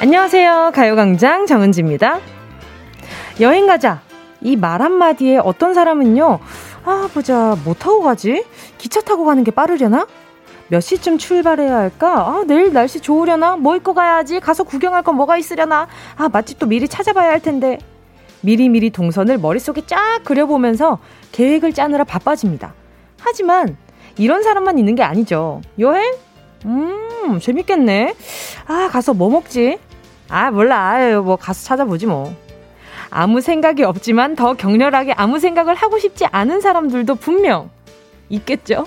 안녕하세요. 가요광장 정은지입니다. 여행 가자. 이 말 한마디에 어떤 사람은요, 아, 보자, 뭐 타고 가지? 기차 타고 가는 게 빠르려나? 몇 시쯤 출발해야 할까? 아, 내일 날씨 좋으려나? 뭐 입고 가야지? 가서 구경할 건 뭐가 있으려나? 아, 맛집도 미리 찾아봐야 할 텐데. 미리미리 동선을 머릿속에 쫙 그려보면서 계획을 짜느라 바빠집니다. 하지만 이런 사람만 있는 게 아니죠. 여행? 음, 재밌겠네. 아, 가서 뭐 먹지? 아, 몰라. 아유, 뭐 가서 찾아보지 뭐. 아무 생각이 없지만 더 격렬하게 아무 생각을 하고 싶지 않은 사람들도 분명 있겠죠?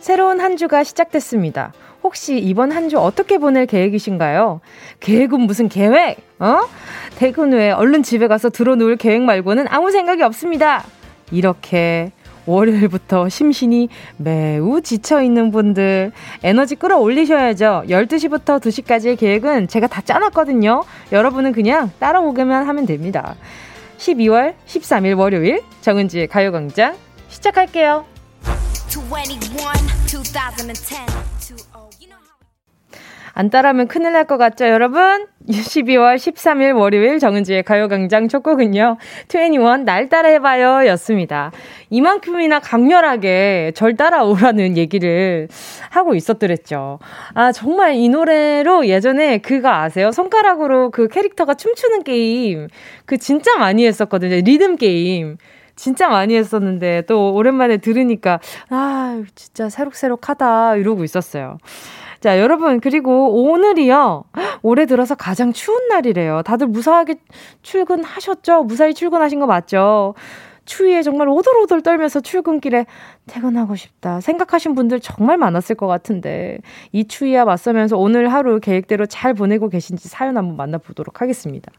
새로운 한 주가 시작됐습니다. 혹시 이번 한 주 어떻게 보낼 계획이신가요? 계획은 무슨 계획? 어? 퇴근 후에 얼른 집에 가서 들어놓을 계획 말고는 아무 생각이 없습니다. 이렇게 월요일부터 심신이 매우 지쳐있는 분들 에너지 끌어올리셔야죠. 12시부터 2시까지의 계획은 제가 다 짜놨거든요. 여러분은 그냥 따라오기만 하면 됩니다. 12월 13일 월요일 정은지의 가요광장 시작할게요. 21, 2010. 안 따라하면 큰일 날 것 같죠, 여러분? 12월 13일 월요일 정은지의 가요광장 첫 곡은요, 21, 날 따라 해봐요 였습니다. 이만큼이나 강렬하게 절 따라오라는 얘기를 하고 있었더랬죠. 아, 정말 이 노래로 예전에 그거 아세요? 손가락으로 그 캐릭터가 춤추는 게임, 그 진짜 많이 했었거든요. 리듬 게임. 진짜 많이 했었는데 또 오랜만에 들으니까 아 진짜 새록새록하다 이러고 있었어요. 자, 여러분, 그리고 오늘이요. 올해 들어서 가장 추운 날이래요. 다들 무사하게 출근하셨죠? 무사히 출근하신 거 맞죠? 추위에 정말 오돌오돌 떨면서 출근길에 퇴근하고 싶다 생각하신 분들 정말 많았을 것 같은데 이 추위와 맞서면서 오늘 하루 계획대로 잘 보내고 계신지 사연 한번 만나보도록 하겠습니다.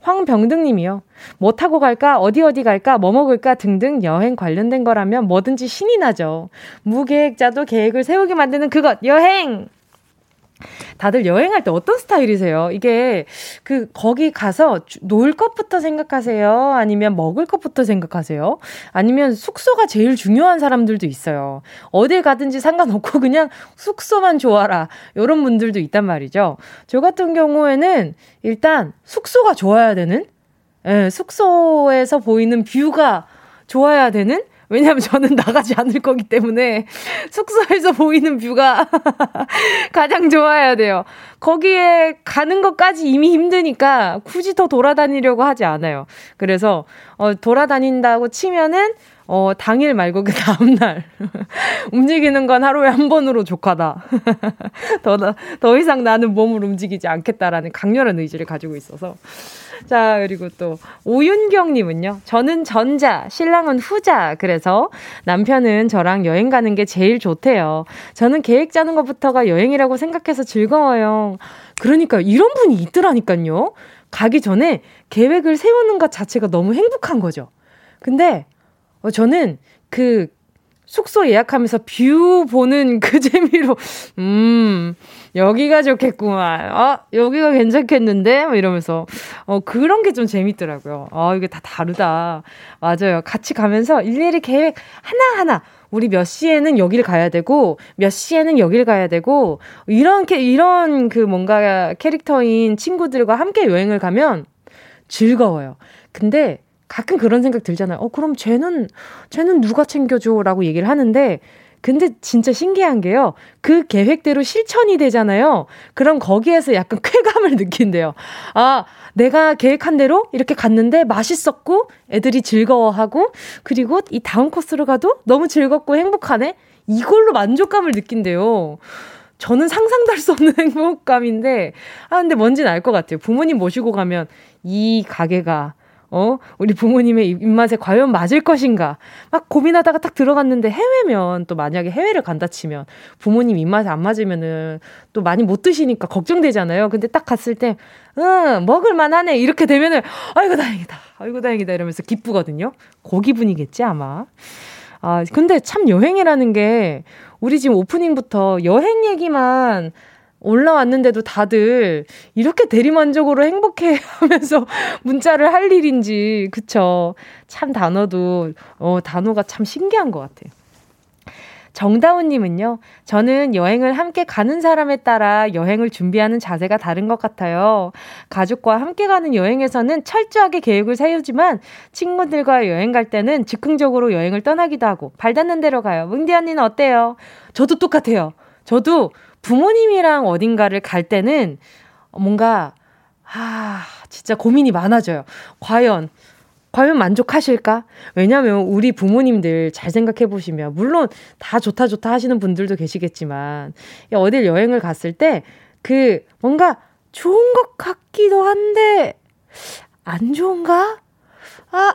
황병등님이요. 뭐 타고 갈까? 어디 어디 갈까? 뭐 먹을까? 등등 여행 관련된 거라면 뭐든지 신이 나죠. 무계획자도 계획을 세우게 만드는 그것 여행! 다들 여행할 때 어떤 스타일이세요? 이게 그 거기 가서 놀 것부터 생각하세요? 아니면 먹을 것부터 생각하세요? 아니면 숙소가 제일 중요한 사람들도 있어요. 어딜 가든지 상관없고 그냥 숙소만 좋아라. 이런 분들도 있단 말이죠. 저 같은 경우에는 일단 숙소가 좋아야 되는 예, 숙소에서 보이는 뷰가 좋아야 되는 왜냐하면 저는 나가지 않을 거기 때문에 숙소에서 보이는 뷰가 가장 좋아야 돼요. 거기에 가는 것까지 이미 힘드니까 굳이 더 돌아다니려고 하지 않아요. 그래서 어, 돌아다닌다고 치면은 어, 당일 말고 그 다음날. 움직이는 건 하루에 한 번으로 족하다. 더, 더 이상 나는 몸을 움직이지 않겠다라는 강렬한 의지를 가지고 있어서. 자, 그리고 또 오윤경 님은요. 저는 전자, 신랑은 후자. 그래서 남편은 저랑 여행 가는 게 제일 좋대요. 저는 계획 짜는 것부터가 여행이라고 생각해서 즐거워요. 그러니까 이런 분이 있더라니까요. 가기 전에 계획을 세우는 것 자체가 너무 행복한 거죠. 근데 어, 저는 그 숙소 예약하면서 view 보는 그 재미로, 음, 여기가 좋겠구만. 아, 여기가 괜찮겠는데? 뭐 이러면서, 어, 그런 게 좀 재밌더라고요. 아, 이게 다 다르다. 맞아요. 같이 가면서 일일이 계획 하나하나, 우리 몇 시에는 여기를 가야 되고, 몇 시에는 여기를 가야 되고, 이런, 이런 그 뭔가 캐릭터인 친구들과 함께 여행을 가면 즐거워요. 근데 가끔 그런 생각 들잖아요. 어, 그럼 쟤는, 쟤는 누가 챙겨줘? 라고 얘기를 하는데, 근데 진짜 신기한 게요. 그 계획대로 실천이 되잖아요. 그럼 거기에서 약간 쾌감을 느낀대요. 아, 내가 계획한 대로 이렇게 갔는데 맛있었고, 애들이 즐거워하고, 그리고 이 다음 코스로 가도 너무 즐겁고 행복하네? 이걸로 만족감을 느낀대요. 저는 상상도 할 수 없는 행복감인데, 아, 근데 뭔지는 알것 같아요. 부모님 모시고 가면 이 가게가 어, 우리 부모님의 입맛에 과연 맞을 것인가? 막 고민하다가 딱 들어갔는데 해외면 또 만약에 해외를 간다 치면 부모님 입맛에 안 맞으면은 또 많이 못 드시니까 걱정되잖아요. 근데 딱 갔을 때, 응, 먹을만 하네. 이렇게 되면은, 아이고, 다행이다. 아이고, 다행이다. 이러면서 기쁘거든요. 고기 분이겠지, 아마. 아, 근데 참 여행이라는 게 우리 지금 오프닝부터 여행 얘기만 올라왔는데도 다들 이렇게 대리만족으로 행복해 하면서 문자를 할 일인지, 그쵸. 참 단어도, 어, 단어가 참 신기한 것 같아요. 정다운님은요, 저는 여행을 함께 가는 사람에 따라 여행을 준비하는 자세가 다른 것 같아요. 가족과 함께 가는 여행에서는 철저하게 계획을 세우지만 친구들과 여행 갈 때는 즉흥적으로 여행을 떠나기도 하고 발 닿는 대로 가요. 뭉디 언니는 어때요? 저도 똑같아요. 저도 부모님이랑 어딘가를 갈 때는 뭔가, 아, 진짜 고민이 많아져요. 과연 과연 만족하실까? 왜냐면 우리 부모님들 잘 생각해 보시면, 물론 다 좋다 좋다 하시는 분들도 계시겠지만, 어딜 여행을 갔을 때, 그, 뭔가 좋은 것 같기도 한데, 안 좋은가? 아,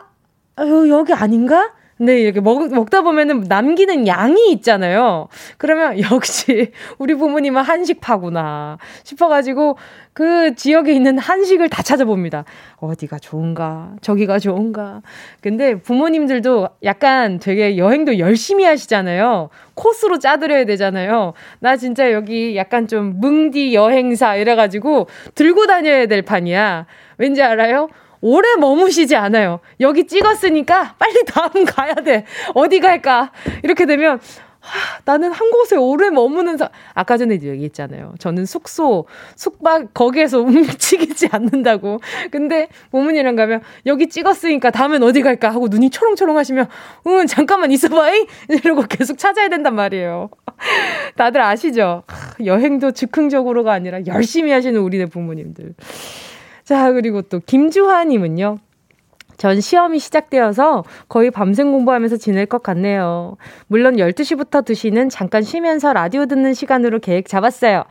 어, 여기 아닌가? 근데 이렇게 먹, 먹다 보면은 남기는 양이 있잖아요. 그러면 역시 우리 부모님은 한식파구나 싶어가지고 그 지역에 있는 한식을 다 찾아봅니다. 어디가 좋은가? 저기가 좋은가? 근데 부모님들도 약간 되게 여행도 열심히 하시잖아요. 코스로 짜드려야 되잖아요. 나 진짜 여기 약간 좀 뭉디 여행사 이래가지고 들고 다녀야 될 판이야. 왠지 알아요? 오래 머무시지 않아요. 여기 찍었으니까 빨리 다음 가야 돼. 어디 갈까? 이렇게 되면 하, 나는 한 곳에 오래 머무는 사 아까 전에 얘기했잖아요. 저는 숙소, 숙박 거기에서 움직이지 않는다고. 근데 모문이랑 가면 여기 찍었으니까 다음엔 어디 갈까 하고 눈이 초롱초롱 하시면 응 잠깐만 있어봐잉 이러고 계속 찾아야 된단 말이에요. 다들 아시죠? 여행도 즉흥적으로가 아니라 열심히 하시는 우리네 부모님들. 자, 그리고 또 김주하님은요. 전 시험이 시작되어서 거의 밤샘 공부하면서 지낼 것 같네요. 물론 12시부터 2시는 잠깐 쉬면서 라디오 듣는 시간으로 계획 잡았어요.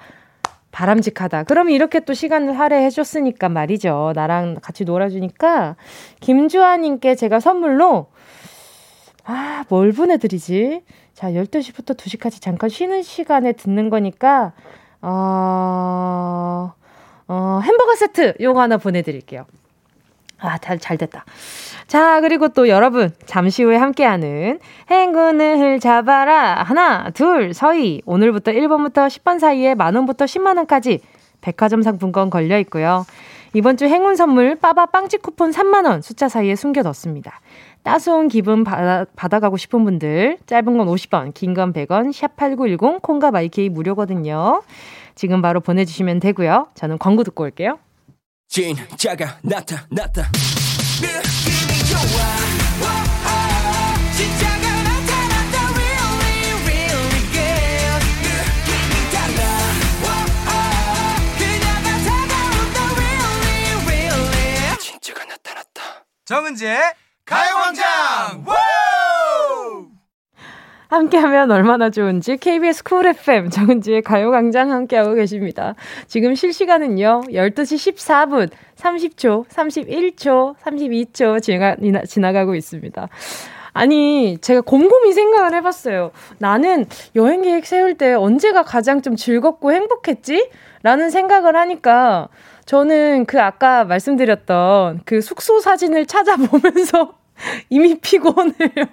바람직하다. 그럼 이렇게 또 시간을 할애해줬으니까 말이죠. 나랑 같이 놀아주니까. 김주하님께 제가 선물로, 아, 뭘 보내드리지? 자, 12시부터 2시까지 잠깐 쉬는 시간에 듣는 거니까, 어, 어, 햄버거 세트 요거 하나 보내드릴게요. 아, 잘, 잘 됐다. 자, 그리고 또 여러분, 잠시 후에 함께하는 행운을 잡아라. 하나, 둘, 서희. 오늘부터 1번부터 10번 사이에 만원부터 10만원까지 백화점 상품권 걸려 있고요. 이번 주 행운 선물 빠바 빵집 쿠폰 3만원 숫자 사이에 숨겨 뒀습니다. 따스운 기분 받아, 받아가고 싶은 분들, 짧은 건 50원, 긴 건 100원, 샵8910, 콩과 마이케이 무료거든요. 지금 바로 보내주시면 되고요. 저는 광고 듣고 올게요. 진짜가 나타났다. 느낌이 좋아. 정은지의 가요광장 함께하면 얼마나 좋은지 KBS 쿨 FM 정은지의 가요광장 함께하고 계십니다. 지금 실시간은요 12시 14분 30초, 31초, 32초 지나, 지나가고 있습니다. 아니, 제가 곰곰이 생각을 해봤어요. 나는 여행 계획 세울 때 언제가 가장 좀 즐겁고 행복했지? 라는 생각을 하니까 저는 그 아까 말씀드렸던 그 숙소 사진을 찾아보면서 이미 피곤해요.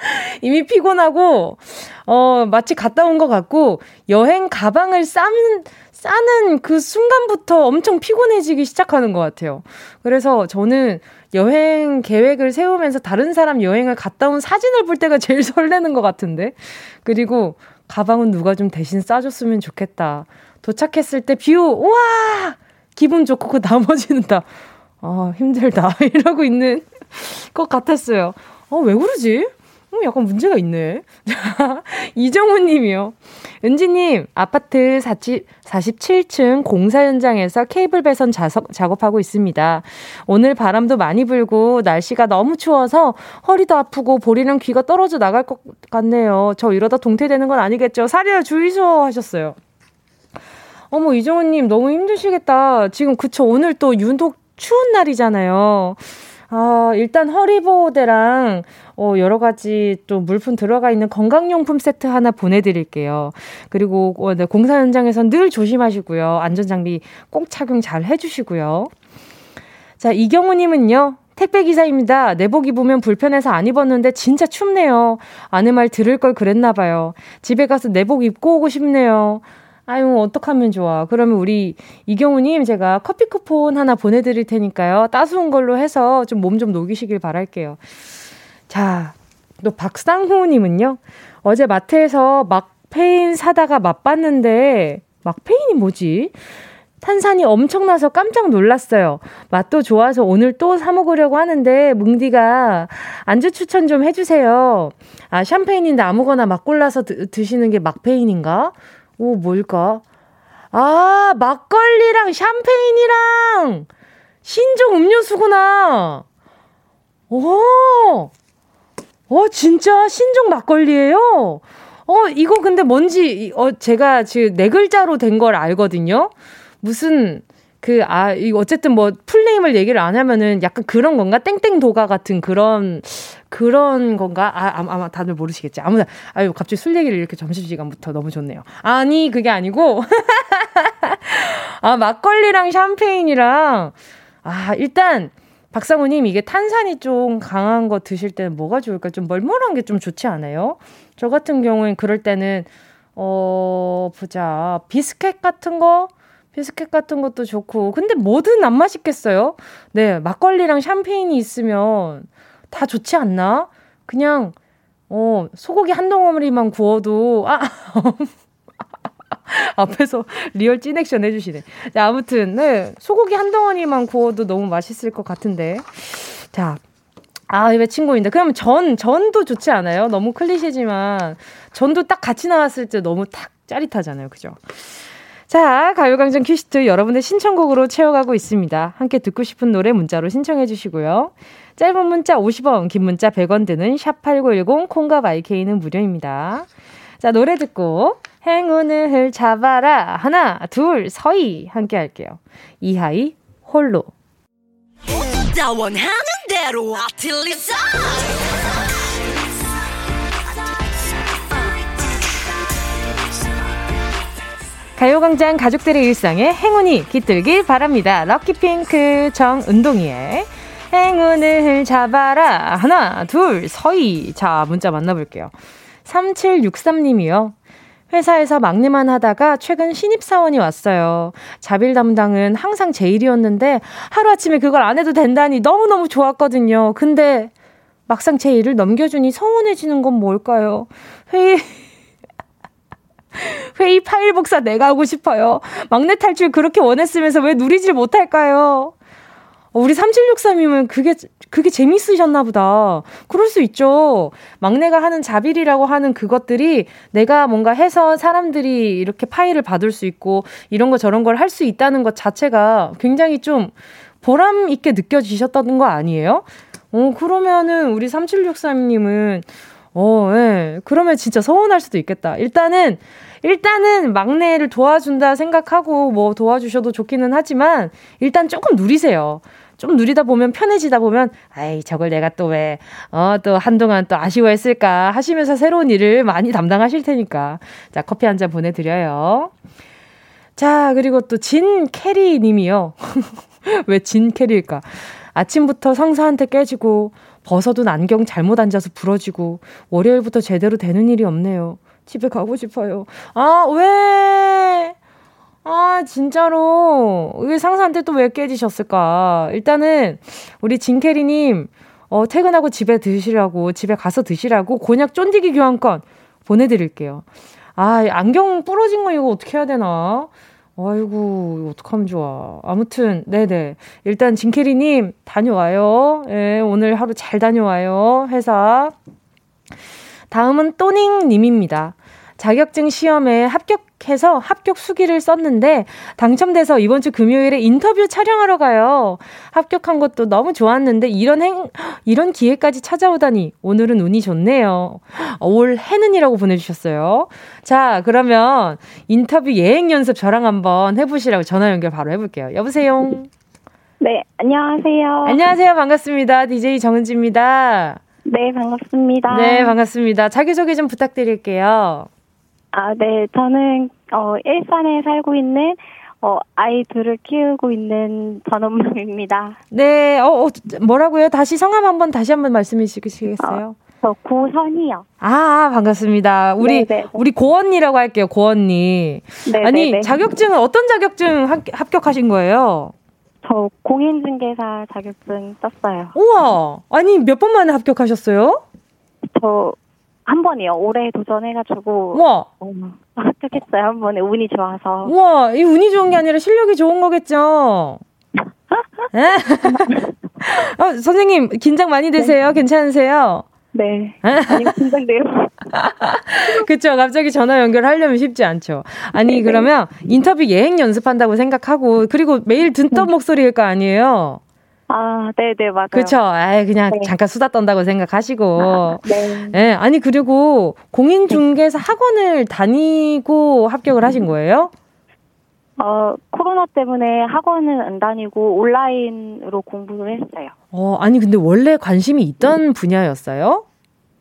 이미 피곤하고, 어, 마치 갔다 온 것 같고, 여행 가방을 싸는, 싸는 그 순간부터 엄청 피곤해지기 시작하는 것 같아요. 그래서 저는 여행 계획을 세우면서 다른 사람 여행을 갔다 온 사진을 볼 때가 제일 설레는 것 같은데. 그리고 가방은 누가 좀 대신 싸줬으면 좋겠다. 도착했을 때 view, 우와! 기분 좋고 그 나머지는 다, 아, 힘들다. 이러고 있는 것 같았어요. 어, 왜 그러지? 어, 약간 문제가 있네. 이정훈 님이요. 은지 님, 아파트 40, 47층 공사 현장에서 케이블 배선 자석, 작업하고 있습니다. 오늘 바람도 많이 불고 날씨가 너무 추워서 허리도 아프고 볼이랑 귀가 떨어져 나갈 것 같네요. 저 이러다 동태되는 건 아니겠죠? 사려 주의소 하셨어요. 어머, 이정훈 님 너무 힘드시겠다. 지금 그쵸. 오늘 또 유독 추운 날이잖아요. 아, 일단 허리보호대랑 어, 여러 가지 또 물품 들어가 있는 건강용품 세트 하나 보내드릴게요. 그리고 어, 네, 공사 현장에선 늘 조심하시고요. 안전장비 꼭 착용 잘 해주시고요. 자, 이경우님은요. 택배기사입니다. 내복 입으면 불편해서 안 입었는데 진짜 춥네요. 아내 말 들을 걸 그랬나 봐요. 집에 가서 내복 입고 오고 싶네요. 아유, 어떡하면 좋아. 그러면 우리 이경우님 제가 커피 쿠폰 하나 보내드릴 테니까요. 따스운 걸로 해서 좀몸좀 녹이시길 바랄게요. 자, 또 박상호님은요. 어제 마트에서 막페인 사다가 맛봤는데, 막페인이 뭐지? 탄산이 엄청나서 깜짝 놀랐어요. 맛도 좋아서 오늘 또 사먹으려고 하는데, 뭉디가 안주 추천 좀 해주세요. 아, 샴페인인데 아무거나 막 골라서 드, 드시는 게 막페인인가? 오, 뭘까? 아, 막걸리랑 샴페인이랑 신종 음료수구나. 오, 어, 진짜 신종 막걸리예요? 어, 이거 근데 뭔지, 어, 제가 지금 네 글자로 된 걸 알거든요? 무슨, 그, 아, 이 어쨌든 뭐, 풀네임을 얘기를 안 하면은 약간 그런 건가? 땡땡도가 같은 그런, 그런 건가? 아, 아마 다들 모르시겠지. 아무나, 아유, 갑자기 술 얘기를 이렇게 점심시간부터 너무 좋네요. 아니, 그게 아니고, 아, 막걸리랑 샴페인이랑, 아, 일단, 박상우님, 이게 탄산이 좀 강한 거 드실 때는 뭐가 좋을까? 좀 멀멀한 게 좀 좋지 않아요? 저 같은 경우엔 그럴 때는, 어, 보자. 비스켓 같은 거? 비스켓 같은 것도 좋고. 근데 뭐든 안 맛있겠어요? 네, 막걸리랑 샴페인이 있으면 다 좋지 않나? 그냥, 어, 소고기 한 덩어리만 구워도, 아, 앞에서 real 찐액션 해주시네. 자, 아무튼, 네. 소고기 한 덩어리만 구워도 너무 맛있을 것 같은데. 자. 아, 왜 친구인데. 그러면 전, 전도 좋지 않아요? 너무 클리셰지만. 전도 딱 같이 나왔을 때 너무 탁 짜릿하잖아요. 그죠? 자, 가요광장 퀴시트 여러분의 신청곡으로 채워가고 있습니다. 함께 듣고 싶은 노래 문자로 신청해 주시고요. 짧은 문자 50원, 긴 문자 100원 드는 샵8910, 콩과 마이케이는 무료입니다. 자, 노래 듣고 행운을 잡아라. 하나, 둘, 서희. 함께 할게요. 이하이, 홀로. 가요광장 가족들의 일상에 행운이 깃들길 바랍니다. 럭키핑크 정은동이의 행운을 잡아라. 하나, 둘, 서희. 자, 문자 만나볼게요. 3763님이요. 회사에서 막내만 하다가 최근 신입사원이 왔어요. 자빌 담당은 항상 제 일이었는데 하루아침에 그걸 안 해도 된다니 너무너무 좋았거든요. 근데 막상 제 일을 넘겨주니 서운해지는 건 뭘까요? 회의, 회의 파일 복사 내가 하고 싶어요. 막내 탈출 그렇게 원했으면서 왜 누리질 못할까요? 우리 3763이면 그게, 그게 재밌으셨나 보다. 그럴 수 있죠. 막내가 하는 자빌이라고 하는 그것들이 내가 뭔가 해서 사람들이 이렇게 파일을 받을 수 있고 이런 거 저런 걸 할 수 있다는 것 자체가 굉장히 좀 보람 있게 느껴지셨다는 거 아니에요? 어, 그러면은 우리 3763님은 어, 예. 그러면 진짜 서운할 수도 있겠다. 일단은 일단은 막내를 도와준다 생각하고 뭐 도와주셔도 좋기는 하지만 일단 조금 누리세요. 좀 누리다 보면 편해지다 보면 아이 저걸 내가 또 왜 어 또 한동안 또 아쉬워했을까 하시면서 새로운 일을 많이 담당하실 테니까 자 커피 한 잔 보내드려요. 자 그리고 또 진 캐리 님이요. 왜 진 캐리일까? 아침부터 상사한테 깨지고 벗어둔 안경 잘못 앉아서 부러지고 월요일부터 제대로 되는 일이 없네요. 집에 가고 싶어요. 아, 왜? 아, 진짜로. 왜 상사한테 또 왜 깨지셨을까? 일단은, 우리 진캐리님, 어, 퇴근하고 집에 드시라고, 집에 가서 드시라고 곤약 쫀디기 교환권 보내드릴게요. 아, 안경 부러진 거 이거 어떻게 해야 되나? 아이고, 어떡하면 좋아. 아무튼, 네네. 일단, 진캐리님, 다녀와요. 예, 오늘 하루 잘 다녀와요. 회사. 다음은 또닝님입니다. 자격증 시험에 합격 해서 합격 수기를 썼는데 당첨돼서 이번 주 금요일에 인터뷰 촬영하러 가요. 합격한 것도 너무 좋았는데 이런 행, 이런 기회까지 찾아오다니 오늘은 운이 좋네요. 올 해는이라고 보내주셨어요. 자, 그러면 인터뷰 예행 연습 저랑 한번 해보시라고 전화 연결 바로 해볼게요. 여보세요? 네, 안녕하세요. 안녕하세요. 반갑습니다. DJ 정은지입니다. 네, 반갑습니다. 네, 반갑습니다. 자기 소개 좀 부탁드릴게요. 아, 네. 저는, 어, 일산에 살고 있는, 어, 아이들을 키우고 있는 전원망입니다. 네, 어, 어, 뭐라고요? 다시 성함 한번 다시 한번 말씀해 주시겠어요? 저 고선이요. 아, 반갑습니다. 우리, 네네. 네, 네. 우리 고언니라고 할게요, 고언니. 네 아니, 자격증은 어떤 자격증 합, 합격하신 거예요? 저 공인중개사 자격증 땄어요. 우와! 아니, 몇 번 만에 합격하셨어요? 저 한 번이요. 올해 도전해가지고. 우와! 어, 합격했어요. 한 번에 운이 좋아서. 우와! 이 운이 좋은 게 아니라 실력이 좋은 거겠죠? 어, 선생님, 긴장 많이 되세요? 네. 괜찮으세요? 네. 아니, 긴장돼요. 그쵸. 갑자기 전화 연결하려면 쉽지 않죠. 아니, 네네. 그러면 인터뷰 예행 연습한다고 생각하고, 그리고 매일 듣던 네. 목소리일 거 아니에요? 아, 네네, 네, 맞아요. 그쵸. 아 그냥 네. 잠깐 수다 떤다고 생각하시고. 아, 네. 네. 아니, 그리고 공인 중개사 학원을 다니고 합격을 하신 거예요? 어, 코로나 때문에 학원은 안 다니고 온라인으로 공부를 했어요. 어, 아니, 근데 원래 관심이 있던 분야였어요?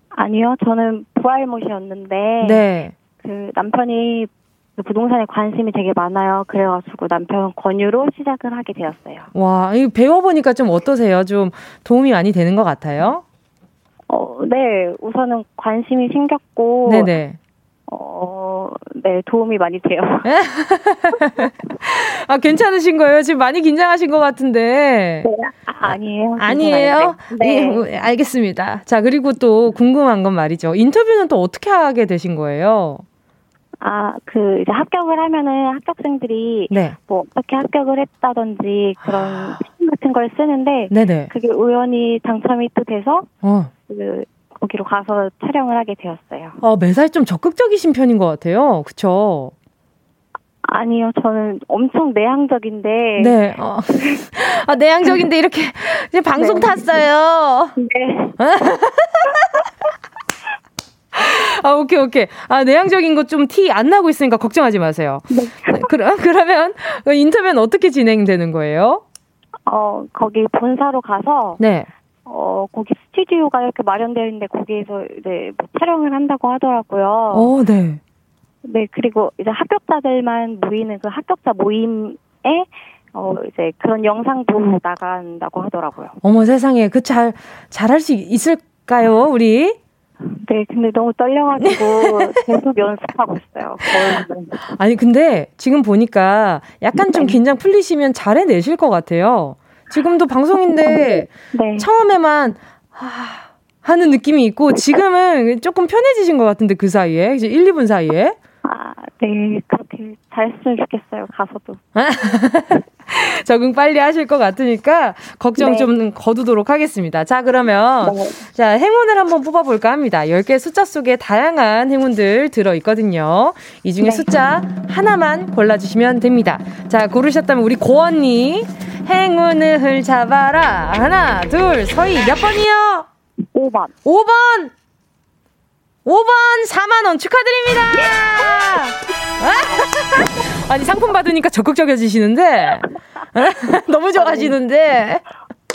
아니요, 저는 부활못이었는데. 네. 그 남편이 그 부동산에 관심이 되게 많아요. 그래가지고 남편 권유로 시작을 하게 되었어요. 와, 이 배워보니까 좀 어떠세요? 좀 도움이 많이 되는 것 같아요? 어, 네. 우선은 관심이 생겼고. 네네. 어, 네, 도움이 많이 돼요. 아, 괜찮으신 거예요? 지금 많이 긴장하신 것 같은데. 네, 아, 아니에요. 아니에요? 네. 네. 알겠습니다. 자, 그리고 또 궁금한 건 말이죠. 인터뷰는 또 어떻게 하게 되신 거예요? 아, 그, 이제 합격을 하면은 합격생들이 네. 뭐 어떻게 합격을 했다든지 그런 아. 같은 걸 쓰는데 네네. 그게 우연히 당첨이 또 돼서 어. 그 거기로 가서 촬영을 하게 되었어요. 어, 매사에 좀 적극적이신 편인 것 같아요. 그쵸? 아니요, 저는 엄청 내향적인데. 네. 어. 아, 내향적인데 이렇게 이제 방송 네. 탔어요. 네. 아, 오케이, 오케이. 아, 내향적인 거 좀 티 안 나고 있으니까 걱정하지 마세요. 네. 네 그럼, 그러면 인터뷰는 어떻게 진행되는 거예요? 어, 거기 본사로 가서. 네. 어, 거기 스튜디오가 이렇게 마련되어 있는데 거기에서 이제 뭐 촬영을 한다고 하더라고요. 어, 네. 네, 그리고 이제 합격자들만 모이는 그 합격자 모임에 어, 이제 그런 영상도 나간다고 하더라고요. 어머 세상에, 그 잘, 잘할 수 있을까요, 우리? 네, 근데 너무 떨려가지고 계속 연습하고 있어요. 거의. 아니, 근데 지금 보니까 약간 좀 네. 긴장 풀리시면 잘해내실 것 같아요. 지금도 방송인데 네. 처음에만 하, 하는 느낌이 있고 지금은 조금 편해지신 것 같은데 그 사이에 이제 1, 2분 사이에 아, 네 그렇게 잘했으면 좋겠어요 가서도 적응 빨리 하실 것 같으니까 걱정 네. 좀 거두도록 하겠습니다. 자, 그러면 네. 자, 행운을 한번 뽑아 볼까 합니다. 10개 숫자 속에 다양한 행운들 들어 있거든요. 이 중에 네. 숫자 하나만 골라 주시면 됩니다. 자, 고르셨다면 우리 고언니 행운을 잡아라. 하나, 둘, 서희 몇 번이요? 5번. 5번. 5번 4만원 축하드립니다! 아니, 상품 받으니까 적극적이어지시는데? 너무 좋아하시는데?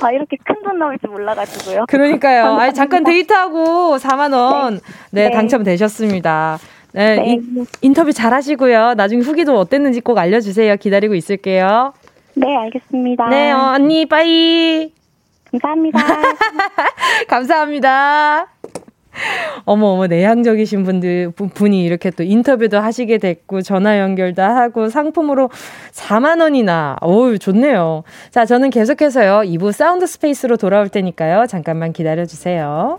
아, 이렇게 큰 돈 나올 줄 몰라가지고요. 그러니까요. 아 잠깐 데이트하고 4만원, 네, 네, 네, 당첨되셨습니다. 네, 네. 인, 인터뷰 잘 하시고요. 나중에 후기도 어땠는지 꼭 알려주세요. 기다리고 있을게요. 네, 알겠습니다. 네, 어, 언니, 빠이. 감사합니다. 감사합니다. 어머, 어머, 내향적이신 분들, 분이 이렇게 또 인터뷰도 하시게 됐고, 전화 연결도 하고, 상품으로 4만 원이나, 어우, 좋네요. 자, 저는 계속해서요, 2부 사운드 스페이스로 돌아올 테니까요, 잠깐만 기다려 주세요.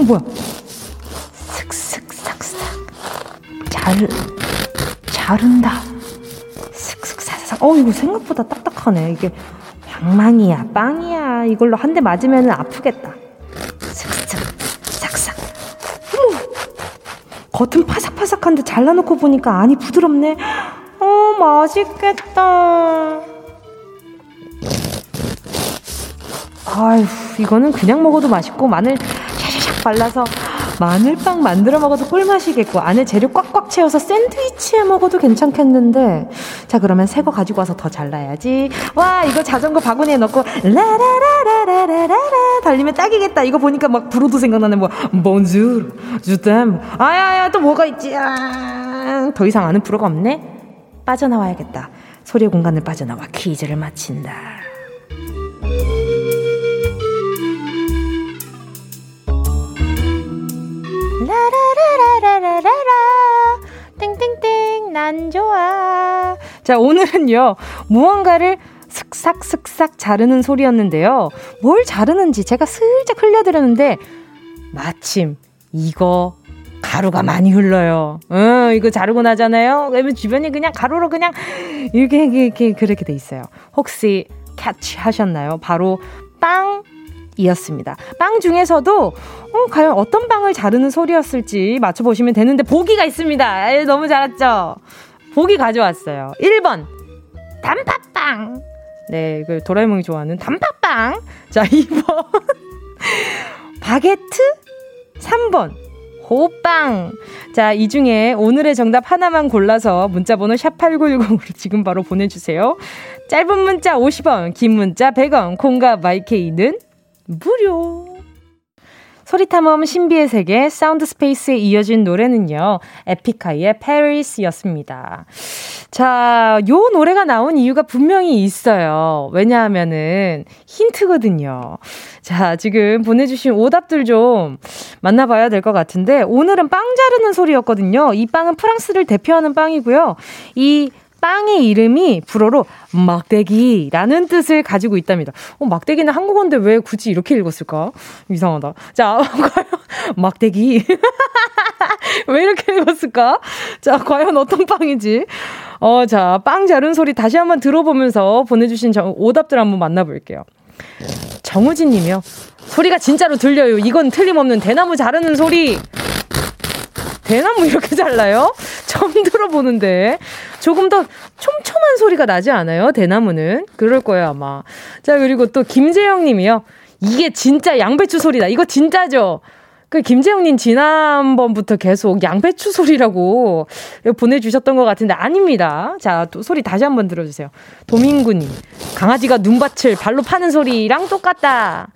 어 뭐야 잘, 자른다. 슥슥사삭. 어, 이거 생각보다 딱딱하네. 이게 방망이야, 빵이야. 이걸로 한 대 맞으면 아프겠다. 슥슥, 삭삭. 어머! 겉은 파삭파삭한데 잘라놓고 보니까 안이 부드럽네. 어, 맛있겠다. 아휴, 이거는 그냥 먹어도 맛있고, 마늘 발라서 마늘빵 만들어 먹어도 꿀맛이겠고 안에 재료 꽉꽉 채워서 샌드위치에 먹어도 괜찮겠는데. 자 그러면 새 거 가지고 와서 더 잘라야지. 와 이거 자전거 바구니에 넣고 라라라라라라라 달리면 딱이겠다. 이거 보니까 막 브로도 생각나네. 뭐 본주르 주댐 아야야 또 뭐가 있지? 아, 더 이상 아는 프로가 없네. 빠져나와야겠다. 소리의 공간을 빠져나와 퀴즈를 마친다 난 좋아 자 오늘은요 무언가를 슥싹슥싹 자르는 소리였는데요 뭘 자르는지 제가 슬쩍 흘려드렸는데 마침 이거 가루가 많이 흘러요. 어, 이거 자르고 나잖아요. 그러면 주변이 그냥 가루로 그냥 이렇게, 이렇게, 그렇게 돼 있어요. 혹시 캐치 하셨나요? 바로 빵 이었습니다. 빵 중에서도 어, 과연 어떤 빵을 자르는 소리였을지 맞춰보시면 되는데 보기가 있습니다. 에이, 너무 잘했죠? 보기 가져왔어요. 1번 단팥빵 네, 그 도라에몽이 좋아하는 단팥빵 자, 2번 바게트 3번 호빵. 자, 이 중에 오늘의 정답 하나만 골라서 문자번호 샵8910으로 지금 바로 보내주세요. 짧은 문자 50원, 긴 문자 100원, 콩과 마이케이는 무료. 소리탐험 신비의 세계 사운드 스페이스에 이어진 노래는요. 에픽하이의 페리스였습니다. 자, 요 노래가 나온 이유가 분명히 있어요. 왜냐하면은 힌트거든요. 자, 지금 보내주신 오답들 좀 만나봐야 될 것 같은데 오늘은 빵 자르는 소리였거든요. 이 빵은 프랑스를 대표하는 빵이고요. 이 빵의 이름이 불어로 막대기라는 뜻을 가지고 있답니다. 어, 막대기는 한국어인데 왜 굳이 이렇게 읽었을까? 이상하다. 자, 과연 막대기. 왜 이렇게 읽었을까? 자, 과연 어떤 빵이지? 어, 자, 빵 자른 소리 다시 한번 들어보면서 보내주신 정, 오답들 한번 만나볼게요. 정우진 님이요. 소리가 진짜로 들려요. 이건 틀림없는 대나무 자르는 소리. 대나무 이렇게 잘라요? 처음 들어보는데. 조금 더 촘촘한 소리가 나지 않아요? 대나무는. 그럴 거예요, 아마. 자, 그리고 또 김재영 님이요. 이게 진짜 양배추 소리다. 이거 진짜죠? 그 김재영님 지난번부터 계속 양배추 소리라고 보내주셨던 것 같은데 아닙니다. 자, 또 소리 다시 한번 들어주세요. 도민구님 강아지가 눈밭을 발로 파는 소리랑 똑같다.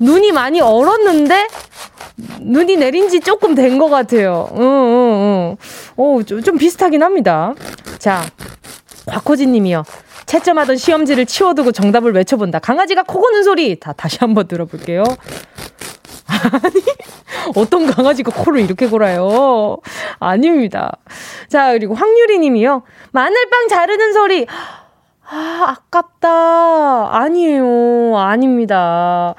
눈이 많이 얼었는데 눈이 내린 지 조금 된 것 같아요. 응, 응, 좀, 좀 비슷하긴 합니다. 자, 곽호진 님이요. 채점하던 시험지를 치워두고 정답을 외쳐본다. 강아지가 코 고는 소리. 다, 다시 한번 들어볼게요. 아니, 어떤 강아지가 코를 이렇게 골아요? 아닙니다. 자, 그리고 황유리 님이요. 마늘빵 자르는 소리. 아, 아깝다. 아니에요. 아닙니다.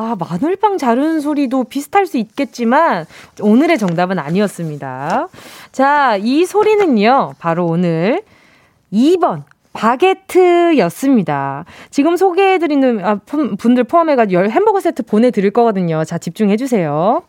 아, 마늘빵 자르는 소리도 비슷할 수 있겠지만 오늘의 정답은 아니었습니다. 자, 이 소리는요. 바로 오늘 2번 바게트였습니다. 지금 소개해드리는 아, 분들 포함해가지고 햄버거 세트 보내드릴 거거든요. 자, 집중해주세요.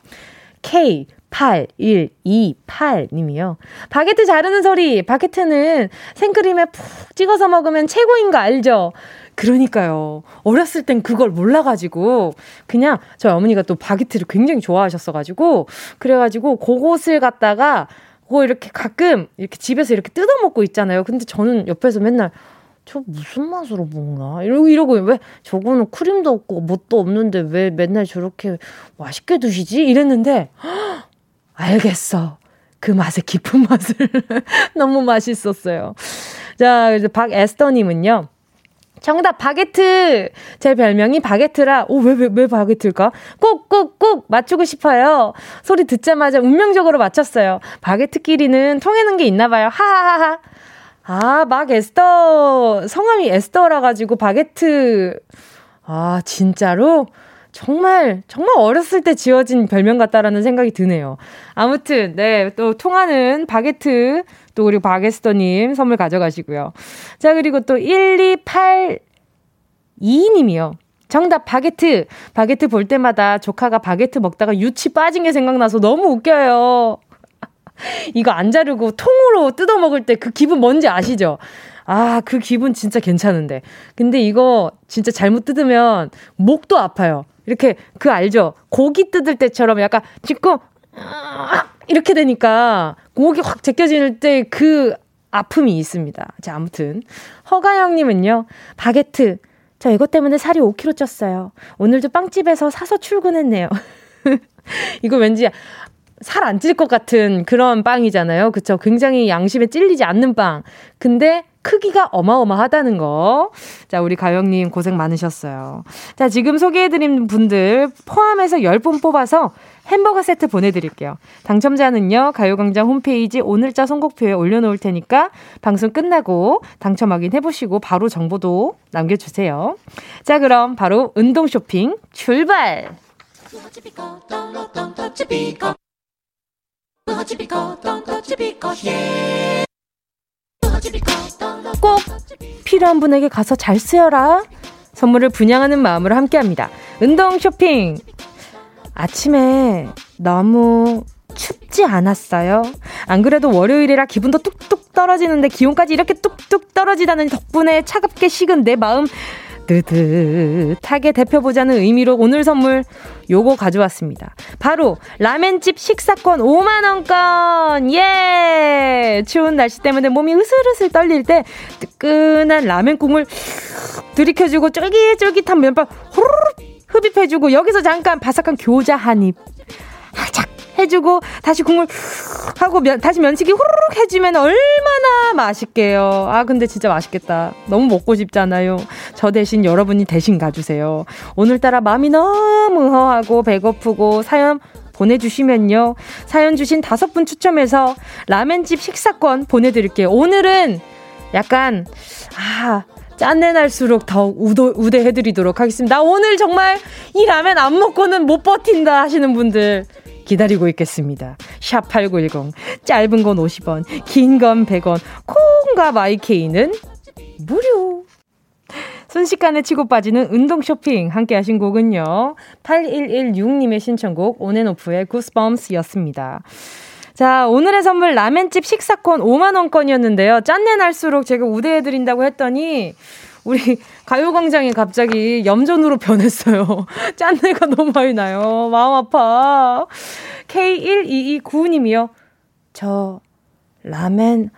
K 8128님이요. 바게트 자르는 소리. 바게트는 생크림에 푹 찍어서 먹으면 최고인 거 알죠? 그러니까요. 어렸을 땐 그걸 몰라가지고, 그냥 저희 어머니가 또 바게트를 굉장히 좋아하셨어가지고, 그래가지고 그곳을 갔다가, 그거 이렇게 가끔 이렇게 집에서 이렇게 뜯어 먹고 있잖아요. 근데 저는 옆에서 맨날, 저 무슨 맛으로 먹나? 이러고, 이러고, 왜, 저거는 크림도 없고, 뭣도 없는데, 왜 맨날 저렇게 맛있게 드시지? 이랬는데, 헉, 알겠어. 그 맛의 깊은 맛을. 너무 맛있었어요. 자, 이제 박에스터님은요. 정답 바게트. 제 별명이 바게트라. 오, 왜, 왜, 왜 바게트일까? 꼭, 꼭, 꼭 맞추고 싶어요. 소리 듣자마자 운명적으로 맞췄어요. 바게트끼리는 통하는 게 있나 봐요. 하하하하. 아, 막 에스터. 성함이 에스터라 가지고 바게트. 아, 진짜로? 정말, 정말 어렸을 때 지어진 별명 같다라는 생각이 드네요. 아무튼, 네, 또 통하는 바게트 또 그리고 박에스터님 선물 가져가시고요. 자, 그리고 또 1282님이요. 정답 바게트. 바게트 볼 때마다 조카가 바게트 먹다가 유치 빠진 게 생각나서 너무 웃겨요. 이거 안 자르고 통으로 뜯어 먹을 때 그 기분 뭔지 아시죠? 아, 그 기분 진짜 괜찮은데. 근데 이거 진짜 잘못 뜯으면 목도 아파요. 이렇게 그 알죠? 고기 뜯을 때처럼 약간 짚고 이렇게 되니까 목이 확 제껴질 때 그 아픔이 있습니다. 자, 아무튼. 허가영님은요, 바게트. 저 이것 때문에 살이 5kg 쪘어요. 오늘도 빵집에서 사서 출근했네요. 이거 왠지 살 안 찔 것 같은 그런 빵이잖아요. 그쵸? 굉장히 양심에 찔리지 않는 빵. 근데 크기가 어마어마하다는 거. 자, 우리 가영님 고생 많으셨어요. 자, 지금 소개해드린 분들 포함해서 10분 뽑아서 햄버거 세트 보내드릴게요. 당첨자는요, 가요광장 홈페이지 오늘자 선곡표에 올려놓을 테니까 방송 끝나고 당첨 확인해보시고 바로 정보도 남겨주세요. 자, 그럼 바로 운동 쇼핑 출발! 꼭 필요한 분에게 가서 잘 쓰여라. 선물을 분양하는 마음으로 함께 합니다. 운동 쇼핑 아침에 너무 춥지 않았어요? 안 그래도 월요일이라 기분도 뚝뚝 떨어지는데 기온까지 이렇게 뚝뚝 떨어지다는 덕분에 차갑게 식은 내 마음 뜨뜻하게 대표보자는 의미로 오늘 선물 요거 가져왔습니다. 바로 라멘집 식사권 5만원권! 예! 추운 날씨 때문에 몸이 으슬으슬 떨릴 때 뜨끈한 라멘 국물 들이켜주고 쫄깃쫄깃한 면발 호로록 흡입해주고 여기서 잠깐 바삭한 교자 한 입. 살짝 해주고 다시 국물 하고 면, 다시 면치기 후루룩 해주면 얼마나 맛있게요. 아 근데 진짜 맛있겠다. 너무 먹고 싶잖아요. 저 대신 여러분이 대신 가주세요. 오늘따라 마음이 너무 허하고 배고프고 사연 보내주시면요. 사연 주신 다섯 분 추첨해서 라멘집 식사권 보내드릴게요. 오늘은 약간 아 짠내 날수록 더 우도, 우대해드리도록 하겠습니다. 나 오늘 정말 이 라면 안 먹고는 못 버틴다 하시는 분들 기다리고 있겠습니다. 샵 8910. 짧은 건 50원, 긴 건 100원, 콩과 마이케이는 무료. 순식간에 치고 빠지는 운동 쇼핑 함께 하신 곡은요. 8116님의 신청곡 온앤오프의 구스범스였습니다. 자, 오늘의 선물 라멘집 식사권 5만원권이었는데요. 짠내 날수록 제가 우대해드린다고 했더니, 우리 가요광장이 갑자기 염전으로 변했어요. 짠내가 너무 많이 나요. 마음 아파. K1229님이요. 저, 라멘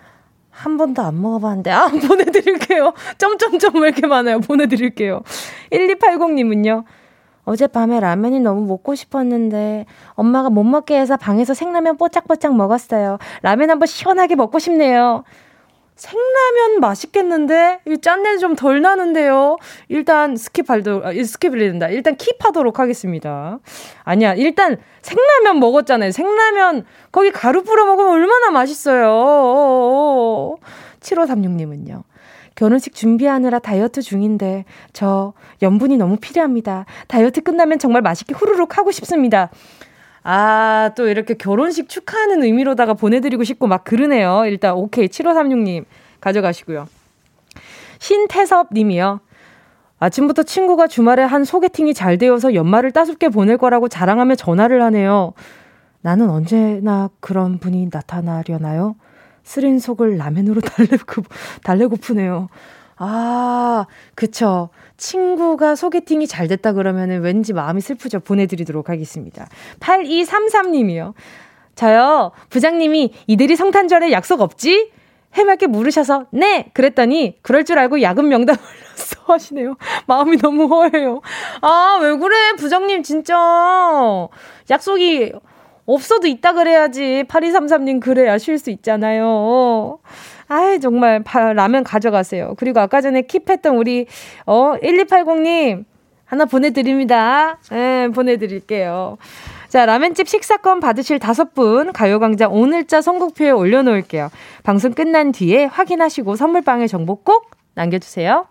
한 번도 안 먹어봤는데, 아, 보내드릴게요. 점점점 왜 이렇게 많아요? 보내드릴게요. 1280님은요. 어젯밤에 라면이 너무 먹고 싶었는데 엄마가 못 먹게 해서 방에서 생라면 뽀짝뽀짝 먹었어요. 라면 한번 시원하게 먹고 싶네요. 생라면 맛있겠는데 이 짠내 좀 덜 나는데요. 일단 skip할도 아, skip을 된다. 일단 keep하도록 하겠습니다. 아니야. 일단 생라면 먹었잖아요. 생라면 거기 가루 뿌려 먹으면 얼마나 맛있어요. 7536님은요. 결혼식 준비하느라 다이어트 중인데 저 염분이 너무 필요합니다. 다이어트 끝나면 정말 맛있게 후루룩 하고 싶습니다. 아, 또 이렇게 결혼식 축하하는 의미로다가 보내드리고 싶고 막 그러네요. 일단 오케이 7536님 가져가시고요. 신태섭 님이요. 아침부터 친구가 주말에 한 소개팅이 잘 되어서 연말을 따숩게 보낼 거라고 자랑하며 전화를 하네요. 나는 언제나 그런 분이 나타나려나요? 쓰린 속을 라면으로 달래고, 달래고프네요. 아, 그쵸. 친구가 소개팅이 잘 됐다 그러면은 왠지 마음이 슬프죠. 보내드리도록 하겠습니다. 8233님이요. 저요, 부장님이 이들이 성탄절에 약속 없지? 해맑게 물으셔서 네 그랬더니 그럴 줄 알고 야근 명단 올렸어 하시네요. 마음이 너무 허해요. 아 왜 그래 부장님 진짜 약속이 없어도 있다 그래야지 8233님 그래야 쉴 수 있잖아요. 아이 정말 라면 가져가세요. 그리고 아까 전에 킵했던 우리 어 1280님 하나 보내드립니다. 네, 보내드릴게요. 자, 라면집 식사권 받으실 다섯 분 가요광장 오늘자 선곡표에 올려놓을게요. 방송 끝난 뒤에 확인하시고 선물방에 정보 꼭 남겨주세요.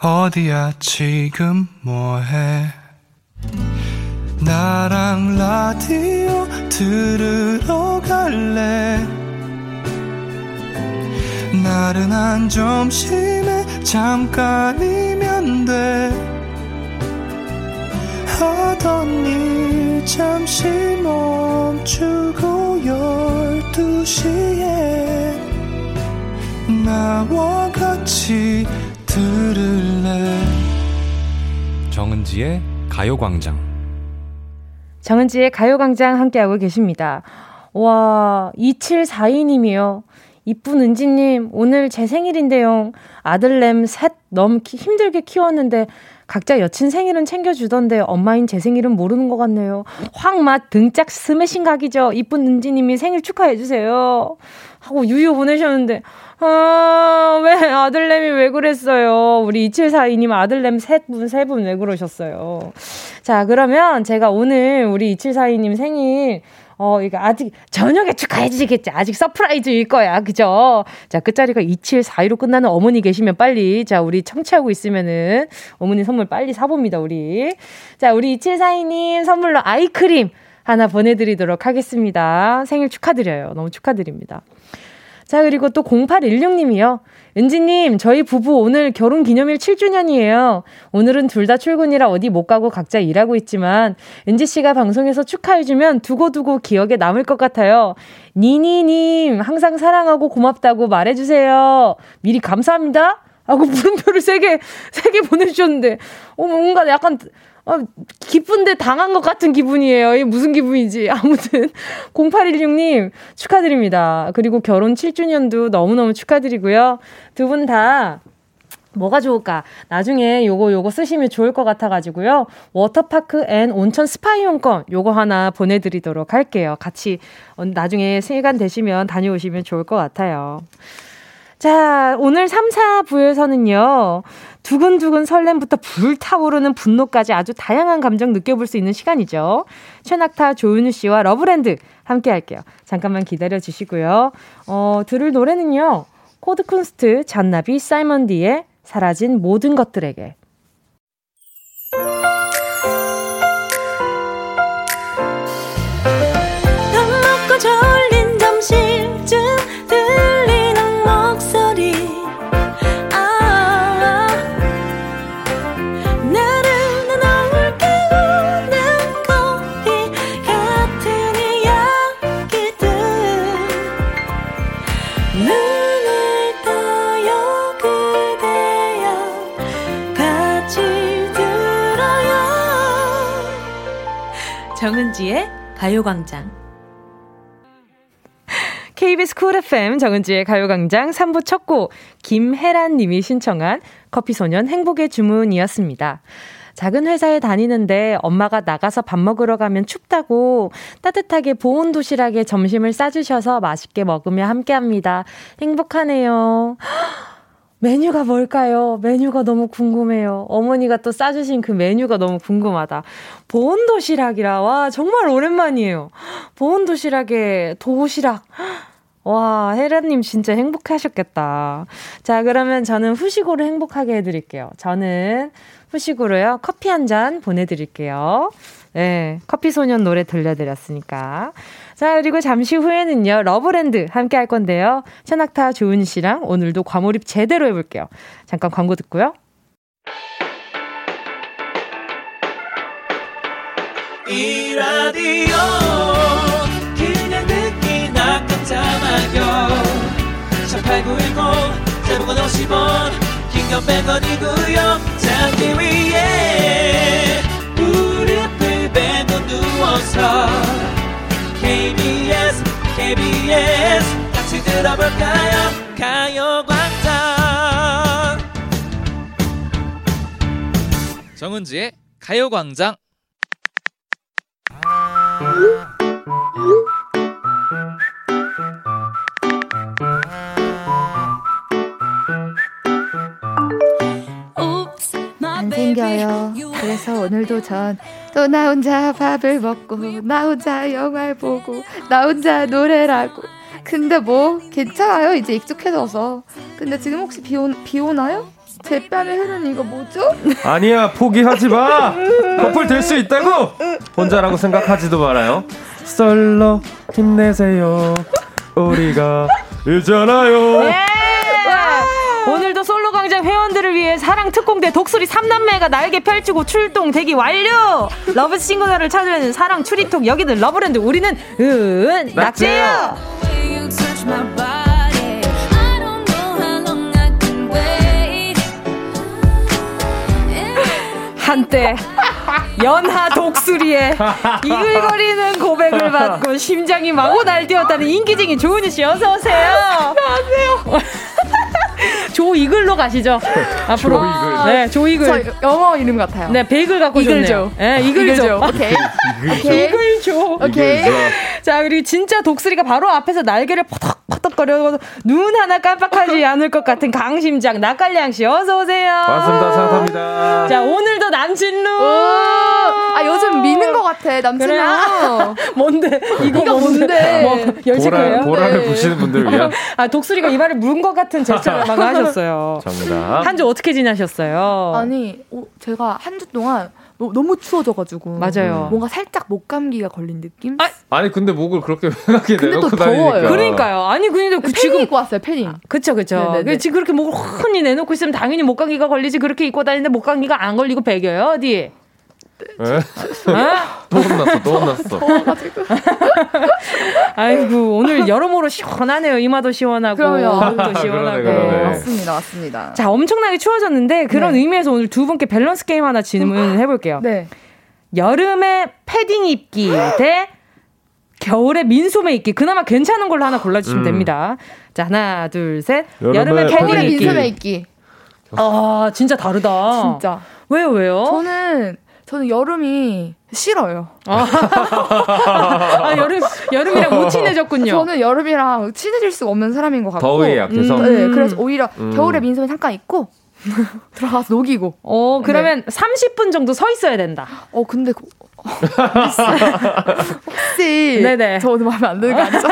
어디야 지금 뭐해 나랑 라디오 들으러 갈래 나른한 점심에 잠깐이면 돼 하던 일 잠시 멈추고 열두 시에 나와 같이 들을래 정은지의 가요광장 정은지의 가요광장 함께하고 계십니다. 와, 2742님이요. 이쁜 은지님, 오늘 제 생일인데요. 아들냄 셋 너무 힘들게 키웠는데 각자 여친 생일은 챙겨주던데 엄마인 제 생일은 모르는 것 같네요. 확맛 등짝 스매싱 각이죠. 이쁜 은지님이 생일 축하해주세요. 하고 유유 보내셨는데, 아, 왜 아들냄이 왜 그랬어요? 우리 2742님 아들냄 세 분, 세 분 왜 그러셨어요? 자, 그러면 제가 오늘 우리 2742님 생일 어, 이거 아직 저녁에 축하해주시겠지. 아직 surprise일 거야. 그죠? 자, 끝자리가 2742로 끝나는 어머니 계시면 빨리, 자, 우리 청취하고 있으면은 어머니 선물 빨리 사봅니다, 우리. 자, 우리 2742님 선물로 eye cream 하나 보내드리도록 하겠습니다. 생일 축하드려요. 너무 축하드립니다. 자, 그리고 또 0816님이요. 은지님, 저희 부부 오늘 결혼 기념일 7주년이에요. 오늘은 둘 다 출근이라 어디 못 가고 각자 일하고 있지만, 은지씨가 방송에서 축하해주면 두고두고 기억에 남을 것 같아요. 니니님, 항상 사랑하고 고맙다고 말해주세요. 미리 감사합니다. 하고 물음표를 세 개, 세개 보내주셨는데, 어, 뭔가 약간, 아, 기쁜데 당한 것 같은 기분이에요. 이게 무슨 기분이지? 아무튼 0816님 축하드립니다. 그리고 결혼 7주년도 너무너무 축하드리고요. 두 분 다 뭐가 좋을까? 나중에 요거 요거 쓰시면 좋을 것 같아가지고요. 워터파크 and 온천 스파 이용권 요거 하나 보내드리도록 할게요. 같이 나중에 시간 되시면 다녀오시면 좋을 것 같아요. 자, 오늘 3, 4부에서는요, 두근두근 설렘부터 불타오르는 분노까지 아주 다양한 감정 느껴볼 수 있는 시간이죠. 최낙타, 조윤우 씨와 러브랜드 함께 할게요. 잠깐만 기다려 주시고요. 어, 들을 노래는요, 코드쿤스트, 잔나비, 사이먼디의 사라진 모든 것들에게. 정은지의 가요광장. KBS 쿨 FM 정은지의 가요광장 3부 첫 곡, 김혜란 님이 신청한 커피소년 행복의 주문이었습니다. 작은 회사에 다니는데 엄마가 나가서 밥 먹으러 가면 춥다고 따뜻하게 보온 도시락에 점심을 싸주셔서 맛있게 먹으며 함께 합니다. 행복하네요. 메뉴가 뭘까요? 메뉴가 너무 궁금해요. 어머니가 또 싸주신 그 메뉴가 너무 궁금하다. 보온 도시락이라, 와, 정말 오랜만이에요. 보온 도시락에 도시락. 와, 혜라님 진짜 행복하셨겠다. 자, 그러면 저는 후식으로 행복하게 해드릴게요. 저는 후식으로요, 커피 한 잔 보내드릴게요. 네, 커피 소년 노래 들려드렸으니까. 자, 그리고 잠시 후에는요, 러브랜드 함께 할 건데요. 최낙타 조은 씨랑 오늘도 과몰입 제대로 해볼게요. 잠깐 광고 듣고요. 이 라디오 그냥 듣기나 깜짝마요 18910 대목원 50원 긴건 100원이고요 잠기 위에 무릎을 베고 누워서 KBS KBS. 같이 들 들어볼까요? 가요광장. 정은지의 가요광장. 안 생겨요. 그래서 오늘도 전 또 나 혼자 밥을 먹고 나 혼자 영화를 보고 나 혼자 노래라고. 근데 뭐 괜찮아요? 이제 익숙해져서. 근데 지금 혹시 비, 오, 비 오나요? 제 뺨에 흐르는 이거 뭐죠? 아니야 포기하지 마! 커플 될 수 있다고! 혼자라고 생각하지도 말아요. 솔로 힘내세요. 우리가 있잖아요 광장 회원들을 위해 사랑 특공대 독수리 3남매가 날개 펼치고 출동 대기 완료 love signal을 찾으려는 사랑 추리톡 여기는 러브랜드 우리는 은낙지요 한때 연하 독수리에 이글거리는 고백을 받고 심장이 마구 날뛰었다는 인기쟁이 조은희 씨 어서 오세요. 안녕하세요. 조이글로 가시죠. 앞으로. 조이글. 네, 조이글. 영어 이름 같아요. 네, 베이글 갖고 이글조. 네, 이글조. 오케이. 이글조. 오케이. 자, 그리고 진짜 독수리가 바로 앞에서 날개를 퍼덕퍼덕거려 눈 하나 깜빡하지 않을 것 같은 강심장 나깔량 씨 어서 오세요. 반갑습니다. 사랑합니다. 자, 오늘도 남친루. 아, 요즘 미는 것 같아. 남친루. 뭔데? 이거 뭔데? 뭐, 열쇠예요? 보라 를 네. 보시는 분들 위한. 아, 독수리가 이발을 문것 같은 제스처를 막 하셨어요. 정답. 한 주 어떻게 지나셨어요? 아니, 어, 제가 한 주 동안 너무 추워져가지고 맞아요. 뭔가 살짝 목 감기가 걸린 느낌? 아, 니 근데 목을 그렇게 편하게 내놓고 다니니까. 그러니까요. 아니 근데 그 지금 입고 왔어요 패딩. 그쵸 그쵸. 그 지금 그렇게 목을 흔히 내놓고 있으면 당연히 목 감기가 걸리지 그렇게 입고 다니는데 목 감기가 안 걸리고 배겨요 어디? 네? 또 혼났어, 또 혼났어. 아이고, 오늘 여러모로 시원하네요. 이마도 시원하고. 그럼요. 도 시원하고. 그러네, 그러네. 맞습니다, 맞습니다. 자, 엄청나게 추워졌는데, 그런 네. 의미에서 오늘 두 분께 밸런스 게임 하나 질문을 해볼게요. 네. 여름에 패딩 입기 대 겨울에 민소매 입기. 그나마 괜찮은 걸로 하나 골라주시면 음. 됩니다. 자, 하나, 둘, 셋. 여름에, 여름에 패딩 입기. 민소매 입기. 아, 진짜 다르다. 진짜. 왜요, 왜요? 저는 저는 여름이 싫어요. 아, 아 여름 여름이랑 못 친해졌군요. 저는 여름이랑 친해질 수 없는 사람인 것 같고. 더위에 약해서. 음, 네, 그래서 오히려 음. 겨울에 민소매 잠깐 입고 들어가서 녹이고. 어, 그러면 네. 30분 정도 서 있어야 된다. 어, 근데 그, 혹시 네네. 저도 마음에 안 드는 거 아니죠?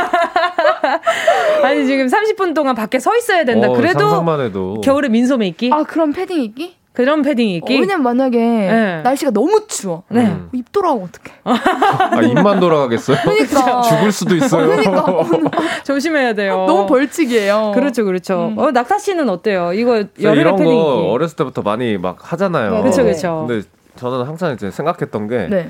아니 지금 30분 동안 밖에 서 있어야 된다. 어, 그래도 겨울에 민소매 입기? 아 그럼 패딩 입기? 그런 패딩 입기? 어, 왜냐면 만약에 네. 날씨가 너무 추워. 네. 음. 입 돌아오면 어떡해. 아, 입만 돌아가겠어요? 그러니까. 죽을 수도 있어요. 그러니까. 조심해야 돼요. 너무 벌칙이에요. 그렇죠, 그렇죠. 음. 어, 낙타 씨는 어때요? 이거 여름에 패딩 입기. 어렸을 때부터 많이 막 하잖아요. 네, 그렇죠, 그렇죠. 근데 저는 항상 이제 생각했던 게 네.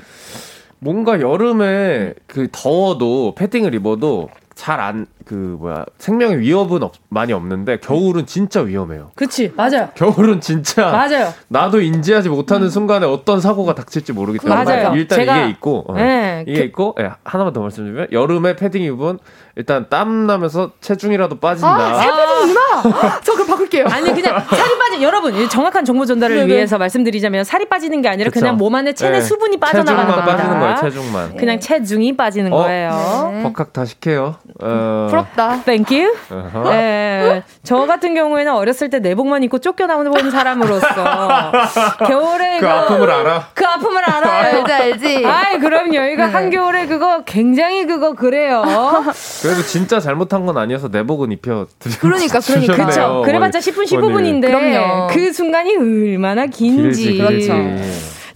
뭔가 여름에 그 더워도 패딩을 입어도 잘안 그 뭐야 생명의 위협은 없, 많이 없는데 겨울은 진짜 위험해요. 그렇지 맞아요. 겨울은 진짜 맞아요. 나도 인지하지 못하는 음. 순간에 어떤 사고가 닥칠지 모르기 때문에 맞아요. 일단 이게 있고 어, 네. 이게 있고 예, 하나만 더 말씀드리면 여름에 패딩 입은 일단 땀 나면서 체중이라도 빠진다. 아, 살 빠지는구나. 저 그럼 바꿀게요. 아니 그냥 살이 빠진 여러분 정확한 정보 전달을 네네. 위해서 말씀드리자면 살이 빠지는 게 아니라 그쵸? 그냥 몸 안에 체내 네. 수분이 빠져나가는 겁니다. 빠지는 거예요. 체중만. 그냥 체중이 빠지는 어? 거예요. 네. 벅학 다시켜요. 어... 부럽다. Thank you. Uh-huh. 네, 저 같은 경우에는 어렸을 때 내복만 입고 쫓겨나온 사람으로서 겨울에 그, 그 아픔을 알아. 그 아픔을 알아요. 알지 알지. 아이 그럼요. 이거 네. 한겨울에 그거 굉장히 그거 그래요. 그래도 진짜 잘못한 건 아니어서 내복은 입혀 그러니까 그러니까 그렇죠. 그래봤자 10분 15분인데 그럼요. 그 순간이 얼마나 긴지. 길지, 그렇죠.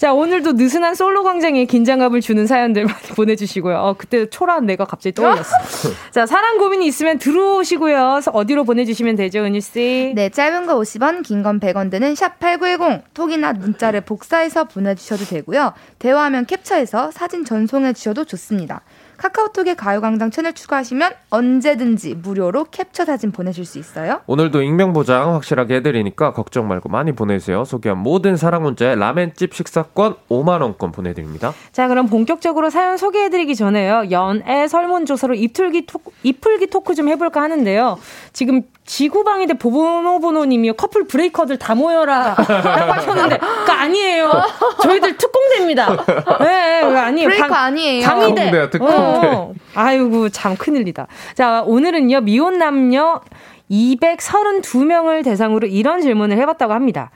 자, 오늘도 느슨한 솔로 광장에 긴장감을 주는 사연들 많이 보내주시고요. 어, 그때 초라한 내가 갑자기 떠올랐어. 자, 사랑 고민이 있으면 들어오시고요. 어디로 보내주시면 되죠, 은유씨? 네, 짧은 거 50원, 긴 건 100원 드는 샵8910. 톡이나 문자를 복사해서 보내주셔도 되고요. 대화하면 캡처해서 사진 전송해 주셔도 좋습니다. 카카오톡에 가요광장 채널 추가하시면 언제든지 무료로 캡처 사진 보내실 수 있어요. 오늘도 익명 보장 확실하게 해드리니까 걱정 말고 많이 보내주세요. 소개한 모든 사랑 문자에 라멘집 식사권 5만 원권 보내드립니다. 자 그럼 본격적으로 사연 소개해드리기 전에요. 연애 설문조사로 입틀기 토, 입풀기 토크 좀 해볼까 하는데요. 지금 지구방위 대 보노보노님이 커플 breaker들 다 모여라 라고 하셨는데 그거 아니에요. 저희들 특공대입니다. 네, 아니에요. breaker 방, 아니에요. 방위대. 특공대야, 특공 대. 어, 아이고 참 큰일이다. 자 오늘은요 미혼 남녀 232명을 대상으로 이런 질문을 해봤다고 합니다.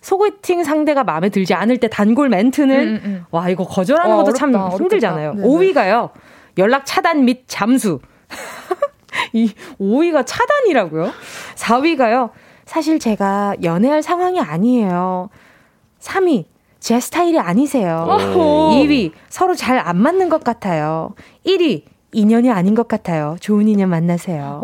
소개팅 상대가 마음에 들지 않을 때 단골 멘트는 음, 음. 와 이거 거절하는 어, 것도 어렵다, 참 힘들잖아요. 어렵겠다. 5위가요. 연락 차단 및 잠수. 이 5위가 차단이라고요? 4위가요. 사실 제가 연애할 상황이 아니에요. 3위. 제 스타일이 아니세요. 오. 2위. 서로 잘 안 맞는 것 같아요. 1위. 인연이 아닌 것 같아요. 좋은 인연 만나세요.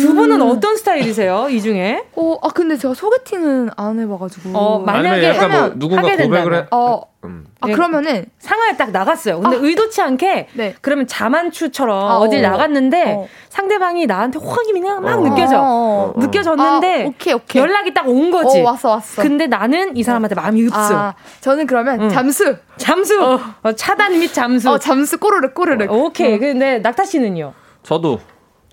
두 분은 어떤 스타일이세요? 이 중에? 어, 아 근데 제가 소개팅은 안 해봐가지고. 어, 만약에 뭐 하면 뭐 누군가 하게 고백을 해. 어, 음. 아, 네. 그러면은 상황에 딱 나갔어요. 근데 아. 의도치 않게 네. 그러면 자만추처럼 아, 어딜 어. 나갔는데 어. 상대방이 나한테 호감이 그냥 막 어. 느껴져. 어. 느껴졌는데 아, 오케이, 오케이. 연락이 딱 온 거지. 어, 왔어 왔어. 근데 나는 이 사람한테 마음이 흡수. 아, 저는 그러면 응. 잠수. 잠수. 차단 및 잠수. 어, 잠수 꼬르륵 꼬르륵. 오케이. 근데 낙타 씨는요? 저도.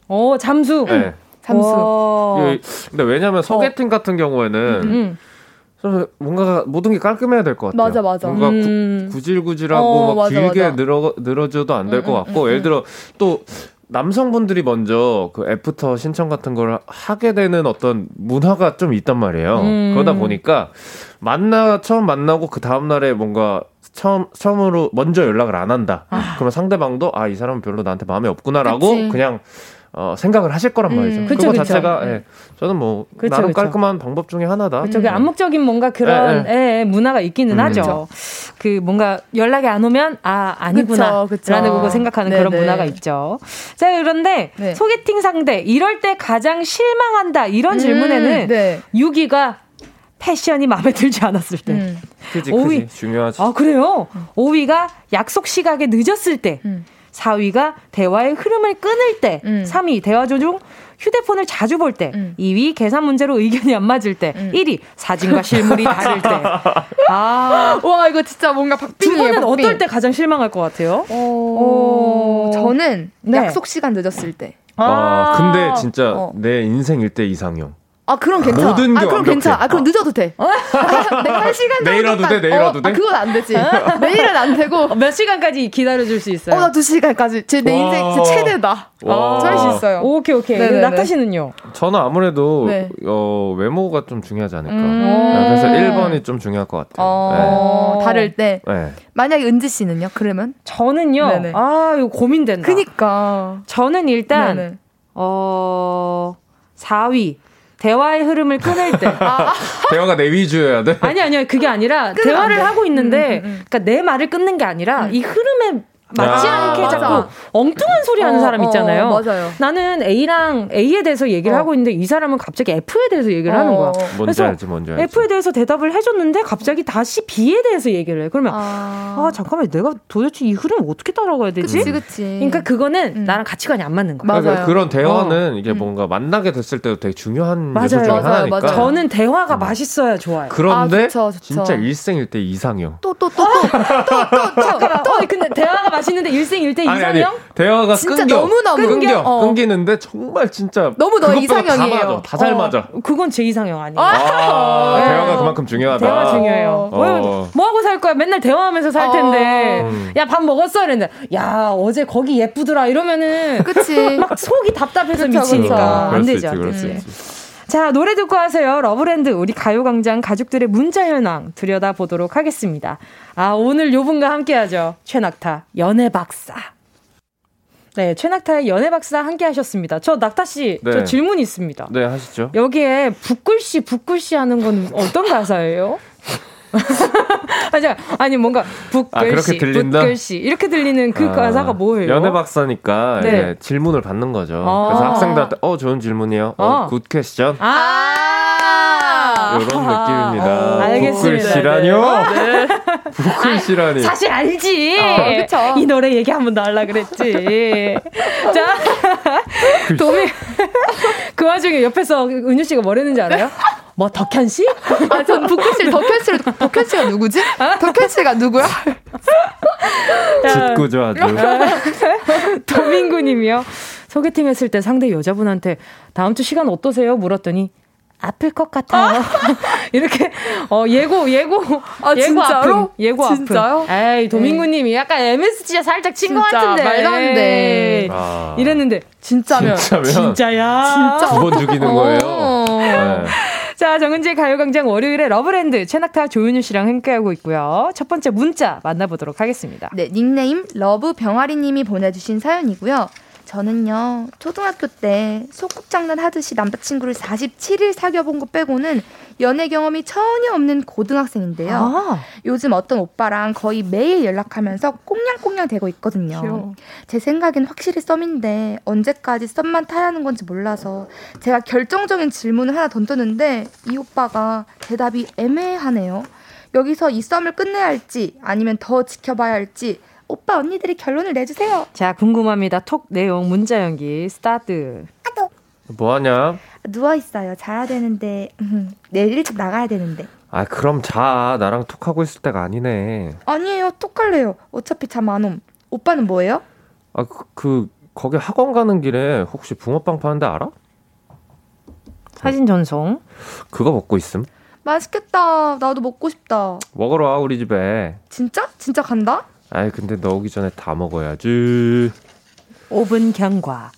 어, 잠수. 네. 잠수. 예, 근데 왜냐면 소개팅 같은 경우에는 음. 음. 좀 뭔가 모든 게 깔끔해야 될 것 같아요. 맞아, 맞아. 뭔가 음. 구, 질구질하고 어, 막 맞아, 길게 맞아. 늘어 늘어져도 안 될것 음, 음, 같고 음, 예를 들어 또 남성분들이 먼저 그 애프터 신청 같은 걸 하게 되는 어떤 문화가 좀 있단 말이에요. 음. 그러다 보니까 만나 처음 만나고 그 다음 날에 뭔가 처음 처음으로 먼저 연락을 안 한다. 아. 그러면 상대방도 아 이 사람은 별로 나한테 마음이 없구나라고 그치. 그냥 어, 생각을 하실 거란 말이죠. 음, 그쵸, 그거 그쵸. 자체가 예, 저는 뭐 그쵸, 나름 깔끔한 방법 중에 하나다. 그쵸, 음. 암묵적인 뭔가 그런 예, 예. 예, 문화가 있기는 음. 하죠. 그 뭔가 연락이 안 오면 아 아니구나라는 거 생각하는 네네. 그런 문화가 있죠. 자 그런데 네. 소개팅 상대 이럴 때 가장 실망한다 이런 음, 질문에는 네. 6위가 패션이 마음에 들지 않았을 때. 음. 그지, 5위. 그지. 중요하지. 아, 그래요? 5위가 약속 시각에 늦었을 때. 음. 4위가 대화의 흐름을 끊을 때, 음. 3위 대화 조중 휴대폰을 자주 볼 때, 음. 2위 계산 문제로 의견이 안 맞을 때, 음. 1위 사진과 실물이 다를 때. 아, 와 이거 진짜 뭔가 박빙이에요. 두 분은 어떨 때 가장 실망할 것 같아요? 어, 어... 저는 네. 약속 시간 늦었을 때. 아, 근데 진짜 어. 내 인생 일대 이상형. 아, 그럼 괜찮아. 모든 게 아, 그럼 괜찮아. 아, 그럼 늦어도 돼. 어? 내가 한 시간 정도. 내일라도 돼, 내일라도 어, 돼? 아, 그건 안 되지. 내일은 안 되고. 어, 몇 시간까지 기다려줄 수 있어요? 어, 나 두 시간까지. 제 내 인생 최대다. 할수 있어요. 오케이, 오케이. 낙타 씨는요? 저는 아무래도, 네. 어, 외모가 좀 중요하지 않을까. 음~ 네, 그래서 1번이 좀 중요할 것 같아요. 어~ 네. 다를 때. 네. 만약에 은지 씨는요? 그러면? 저는요. 네네. 아, 이거 고민된다. 그니까. 저는 일단, 네네. 어, 4위. 대화의 흐름을 끊을 때. 아. 대화가 내 위주여야 돼? 아니, 아니요. 그게 아니라 대화를 하고 있는데, 음, 음, 음. 그러니까 내 말을 끊는 게 아니라 이 흐름에 맞지 아, 않게 맞아. 자꾸 엉뚱한 소리 하는 어, 사람 어, 있잖아요. 어, 맞아요. 나는 A랑 A에 대해서 얘기를 어. 하고 있는데 이 사람은 갑자기 F에 대해서 얘기를 하는 거야. 뭔지 알지, 뭔지 알지. F에 대해서 대답을 해줬는데 갑자기 다시 B에 대해서 얘기를 해. 그러면 아, 아 잠깐만 내가 도대체 이 흐름 어떻게 따라가야 되지? 그치, 그치. 그러니까 그거는 음. 나랑 가치관이 안 맞는 거야. 맞아요. 그러니까 그런 대화는 어. 이게 음. 뭔가 만나게 됐을 때도 되게 중요한 맞아요. 요소 중에 맞아요, 하나니까. 맞아요. 저는 대화가 음. 맛있어야 좋아요. 그런데 아, 좋죠, 좋죠. 진짜 일생일대 이상형. 또 또 또 또또또 또 또 근데 대화가 맛있는데 일생일대 이상형? 대화가 끊겨. 너무너무 끊겨. 어. 끊기는데 정말 진짜 너무 너 이상형이에요. 다 잘 맞아. 어. 그건 제 이상형 아니에요. 아, 네. 대화가 그만큼 중요하다. 대화 중요해요. 어. 뭐 하고 살 거야? 맨날 대화하면서 살 텐데. 음. 야, 밥 먹었어? 이랬는데. 야, 어제 거기 예쁘더라. 이러면은. 그치. 막 속이 답답해서 그쵸, 미치니까. 그쵸. 안 되죠. 안 되지. 자, 노래 듣고 하세요. 러브랜드 우리 가요광장 가족들의 문자 현황 들여다보도록 하겠습니다. 아, 오늘 요 분과 함께 하죠. 최낙타, 연애 박사. 네, 최낙타의 연애 박사 함께 하셨습니다. 저 낙타 씨, 네. 저 질문이 있습니다. 네, 하시죠. 여기에 붓글씨, 붓글씨 하는 건 어떤 가사예요? 아니, 아니 뭔가 붓글씨, 아, 붓글씨 이렇게 들리는 그 아, 가사가 뭐예요? 연애 박사니까 네. 질문을 받는 거죠. 아. 그래서 학생들한테 어 좋은 질문이요. 어, 아. Good question. 아. 이런 느낌입니다. 아, 알겠습니다. 붓글씨라뇨? 네. 부클시라니. 아, 사실 알지. 어. 이 노래 얘기 한번더 하려 그랬지. 자, 도미. 그 와중에 옆에서 은유 씨가 뭐랬는지 알아요? 뭐 덕현 씨? 아, 전 부클 씨, 덕현 씨를 덕현 씨가 누구지? 덕현 씨가 누구야? 짓궂어 아주. 도민구님이요. 소개팅 했을 때 상대 여자분한테 다음 주 시간 어떠세요? 물었더니 아플 것 같아요. 아? 이렇게 어 예고 예고 아, 예고 진짜로? 아픔 예고 진짜요? 아픔. 에이 도민구님이 네. 약간 MSG가 살짝 친 것 같은데 말도 안 돼. 아. 이랬는데 진짜면 진짜면 진짜야. 진짜 두 번 죽이는 거예요. 어. 네. 자, 정은지의 가요광장 월요일에 러브랜드 최낙타 조윤유 씨랑 함께하고 있고요. 첫 번째 문자 만나보도록 하겠습니다. 네, 닉네임 러브병아리님이 보내주신 사연이고요. 저는요, 초등학교 때 소꿉장난 하듯이 남자친구를 47일 사귀어본 거 빼고는 연애 경험이 전혀 없는 고등학생인데요. 아. 요즘 어떤 오빠랑 거의 매일 연락하면서 꽁냥꽁냥 되고 있거든요. 귀여워. 제 생각엔 확실히 썸인데 언제까지 썸만 타야 하는 건지 몰라서 제가 결정적인 질문을 하나 던졌는데 이 오빠가 대답이 애매하네요. 여기서 이 썸을 끝내야 할지 아니면 더 지켜봐야 할지 오빠 언니들이 결론을 내주세요. 자 궁금합니다. 톡 내용 문자 연기 스타트. 아도. 뭐하냐? 누워 있어요. 자야 되는데 음, 내일 일찍 나가야 되는데. 아 그럼 자 나랑 톡하고 있을 때가 아니네. 아니에요. 톡할래요. 어차피 잠 안 옴. 오빠는 뭐예요? 아그 그, 거기 학원 가는 길에 혹시 붕어빵 파는데 알아? 사진 전송. 그거 먹고 있음. 맛있겠다. 나도 먹고 싶다. 먹으러 와 우리 집에. 진짜? 진짜 간다? 아이 근데 너 오기 전에 다 먹어야지. 5분 경과.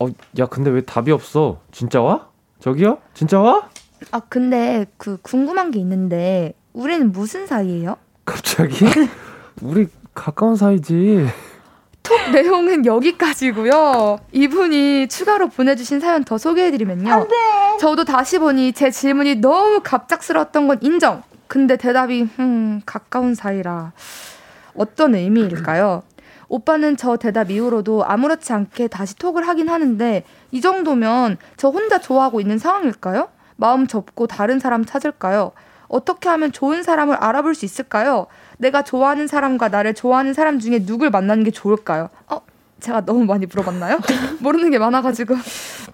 어, 야 근데 왜 답이 없어? 진짜 와? 저기요? 진짜 와? 아 근데 그 궁금한 게 있는데 우리는 무슨 사이예요? 갑자기? 우리 가까운 사이지. 톡 내용은 여기까지고요. 이분이 추가로 보내주신 사연 더 소개해드리면요. 안돼. 저도 다시 보니 제 질문이 너무 갑작스러웠던 건 인정. 근데 대답이 음 가까운 사이라. 어떤 의미일까요? 오빠는 저 대답 이후로도 아무렇지 않게 다시 톡을 하긴 하는데 이 정도면 저 혼자 좋아하고 있는 상황일까요? 마음 접고 다른 사람 찾을까요? 어떻게 하면 좋은 사람을 알아볼 수 있을까요? 내가 좋아하는 사람과 나를 좋아하는 사람 중에 누굴 만나는 게 좋을까요? 어, 제가 너무 많이 물어봤나요? 모르는 게 많아가지고.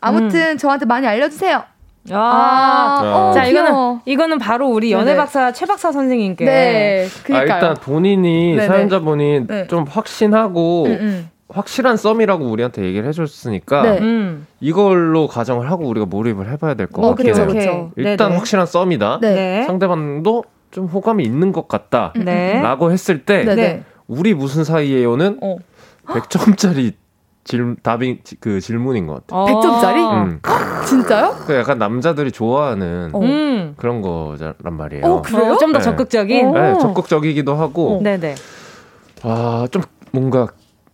아무튼 음. 저한테 많이 알려주세요. 아, 아, 어, 자 이거는 이거는 바로 우리 연애 박사 최 박사 선생님께. 네, 아, 일단 본인이 네네. 사연자분이 네. 좀 확신하고 음, 음. 확실한 썸이라고 우리한테 얘기를 해줬으니까 네. 음. 이걸로 가정을 하고 우리가 몰입을 해봐야 될것 어, 같아요. 그쵸, 그쵸. 일단 네네. 확실한 썸이다. 네. 상대방도 좀 호감이 있는 것 같다라고 네. 했을 때 우리 무슨 사이에요는 어. 100점짜리 질, 답이 그 질문인 것 같아요. 100점짜리? 아. 음. 진짜요? 그 약간 남자들이 좋아하는 어. 음. 그런 거란 말이에요. 어, 그래요? 좀더 네. 적극적인? 네, 적극적이기도 하고. 어. 네네. 아, 좀 뭔가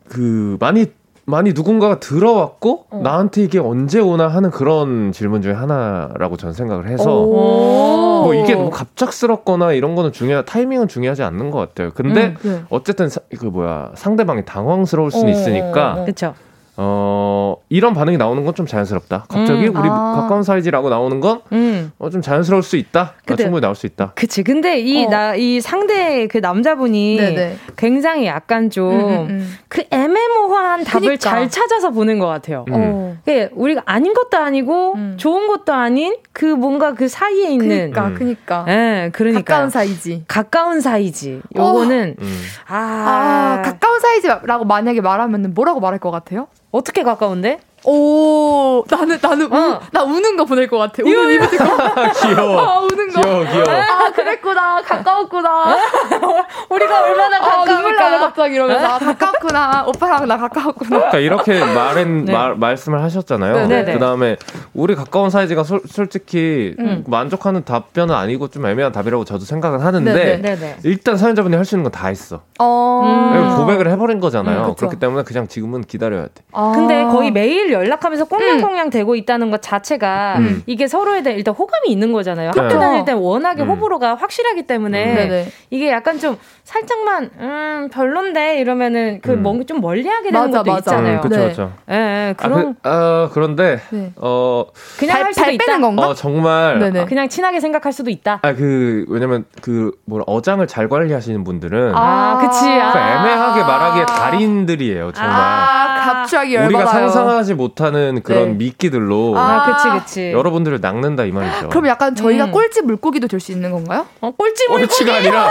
그 많이 많이 누군가가 들어왔고 어. 나한테 이게 언제 오나 하는 그런 질문 중에 하나라고 저는 생각을 해서 뭐 이게 뭐 갑작스럽거나 이런 거는 중요 타이밍은 중요하지 않는 것 같아요. 근데 음, 네. 어쨌든 사, 그 뭐야 상대방이 당황스러울 수는 있으니까 그렇죠. 어, 이런 반응이 나오는 건 좀 자연스럽다. 갑자기 음, 우리 아. 가까운 사이즈라고 나오는 건, 음. 어, 좀 자연스러울 수 있다. 그 충분히 나올 수 있다. 그치. 근데 이, 어. 나, 이 상대 그 남자분이 네네. 굉장히 약간 좀, 음, 음, 음. 그 애매모호한 답을 그러니까. 잘 찾아서 보는 것 같아요. 음. 어. 그 우리가 아닌 것도 아니고, 좋은 것도 아닌 그 뭔가 그 사이에 있는. 그니까, 그니까. 예, 네, 그러니까. 가까운 사이지. 가까운 사이지. 요거는, 어. 아. 아. 가까운 사이즈라고 만약에 말하면 뭐라고 말할 것 같아요? 어떻게 가까운데? 오, 나는, 나는, 어. 우, 나 우는 거 보낼 것 같아. 우는 이모티 귀여워. 아, 우는 거. 귀여워, 귀여워. 아, 그랬구나. 가까웠구나. 우리가 얼마나 가까울까. 아, 갑자기 이러면서. 아, 가까웠구나. 오빠랑 나 가까웠구나. 그러니까 이렇게 말은, 네. 말, 말씀을 하셨잖아요. 네, 네, 그 다음에, 우리 가까운 사이즈가 솔, 솔직히 음. 만족하는 답변은 아니고 좀 애매한 답이라고 저도 생각은 하는데, 네, 네. 네, 일단 사연자분이 할 수 있는 건 다 했어. 어. 음. 고백을 해버린 거잖아요. 음, 그렇기 때문에 그냥 지금은 기다려야 돼. 아. 근데 거의 매일 연락하면서 꽁냥꽁냥 음. 되고 있다는 것 자체가 음. 이게 서로에 대한 일단 호감이 있는 거잖아요. 학교 다닐 때 워낙에 음. 호불호가 확 확실하기 때문에 음. 이게 약간 좀 살짝만 음 별론데 이러면은 그 음. 좀 멀리하게 되는 맞아, 것도 맞아. 있잖아요. 그렇죠, 네. 그렇죠. 예, 네, 그런 아, 그, 어, 그런데 네. 어 그냥 발, 할 수도 있다. 건가? 어, 정말 네네. 그냥 친하게 생각할 수도 있다. 아 그 왜냐면 그 뭐라 어장을 잘 관리하시는 분들은 아, 그치. 아. 그 애매하게 말하기에 달인들이에요, 정말. 아, 갑자기 열받아요. 우리가 상상하지 못하는 그런 네. 미끼들로 아, 그치, 그치. 여러분들을 낚는다 이 말이죠. 그럼 약간 저희가 음. 꼴찌 물고기도 될 수 있는 건가요? 어, 꼴찌 물고기. 꼴찌가 아니라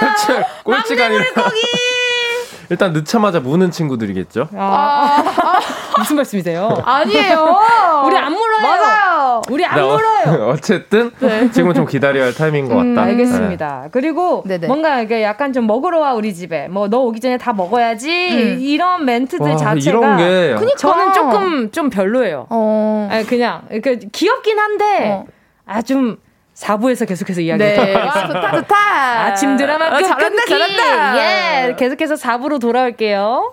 꼴찌 꼴찌가 아니라 일단 넣자마자 무는 친구들이겠죠. 아, 아, 무슨 말씀이세요? 아니에요. 우리 안 물어요. 맞아요. 우리 안 네, 어, 물어요. 어 쨌든 네. 지금은 좀 기다려야 할 타이밍인 것 음, 같다. 음, 알겠습니다. 네. 그리고 네네. 뭔가 이게 약간 좀 먹으러 와 우리 집에 뭐 너 오기 전에 다 먹어야지 음. 이런 멘트들 와, 자체가 이런 게 그러니까. 저는 조금 좀 별로예요. 어. 아니, 그냥 그 귀엽긴 한데 어. 아좀 4부에서 계속해서 이야기를 네. 아, 좋다, 좋다. 아침 드라마 끝, 어, 잘한다, 잘한다. 예, 계속해서 4부로 돌아올게요.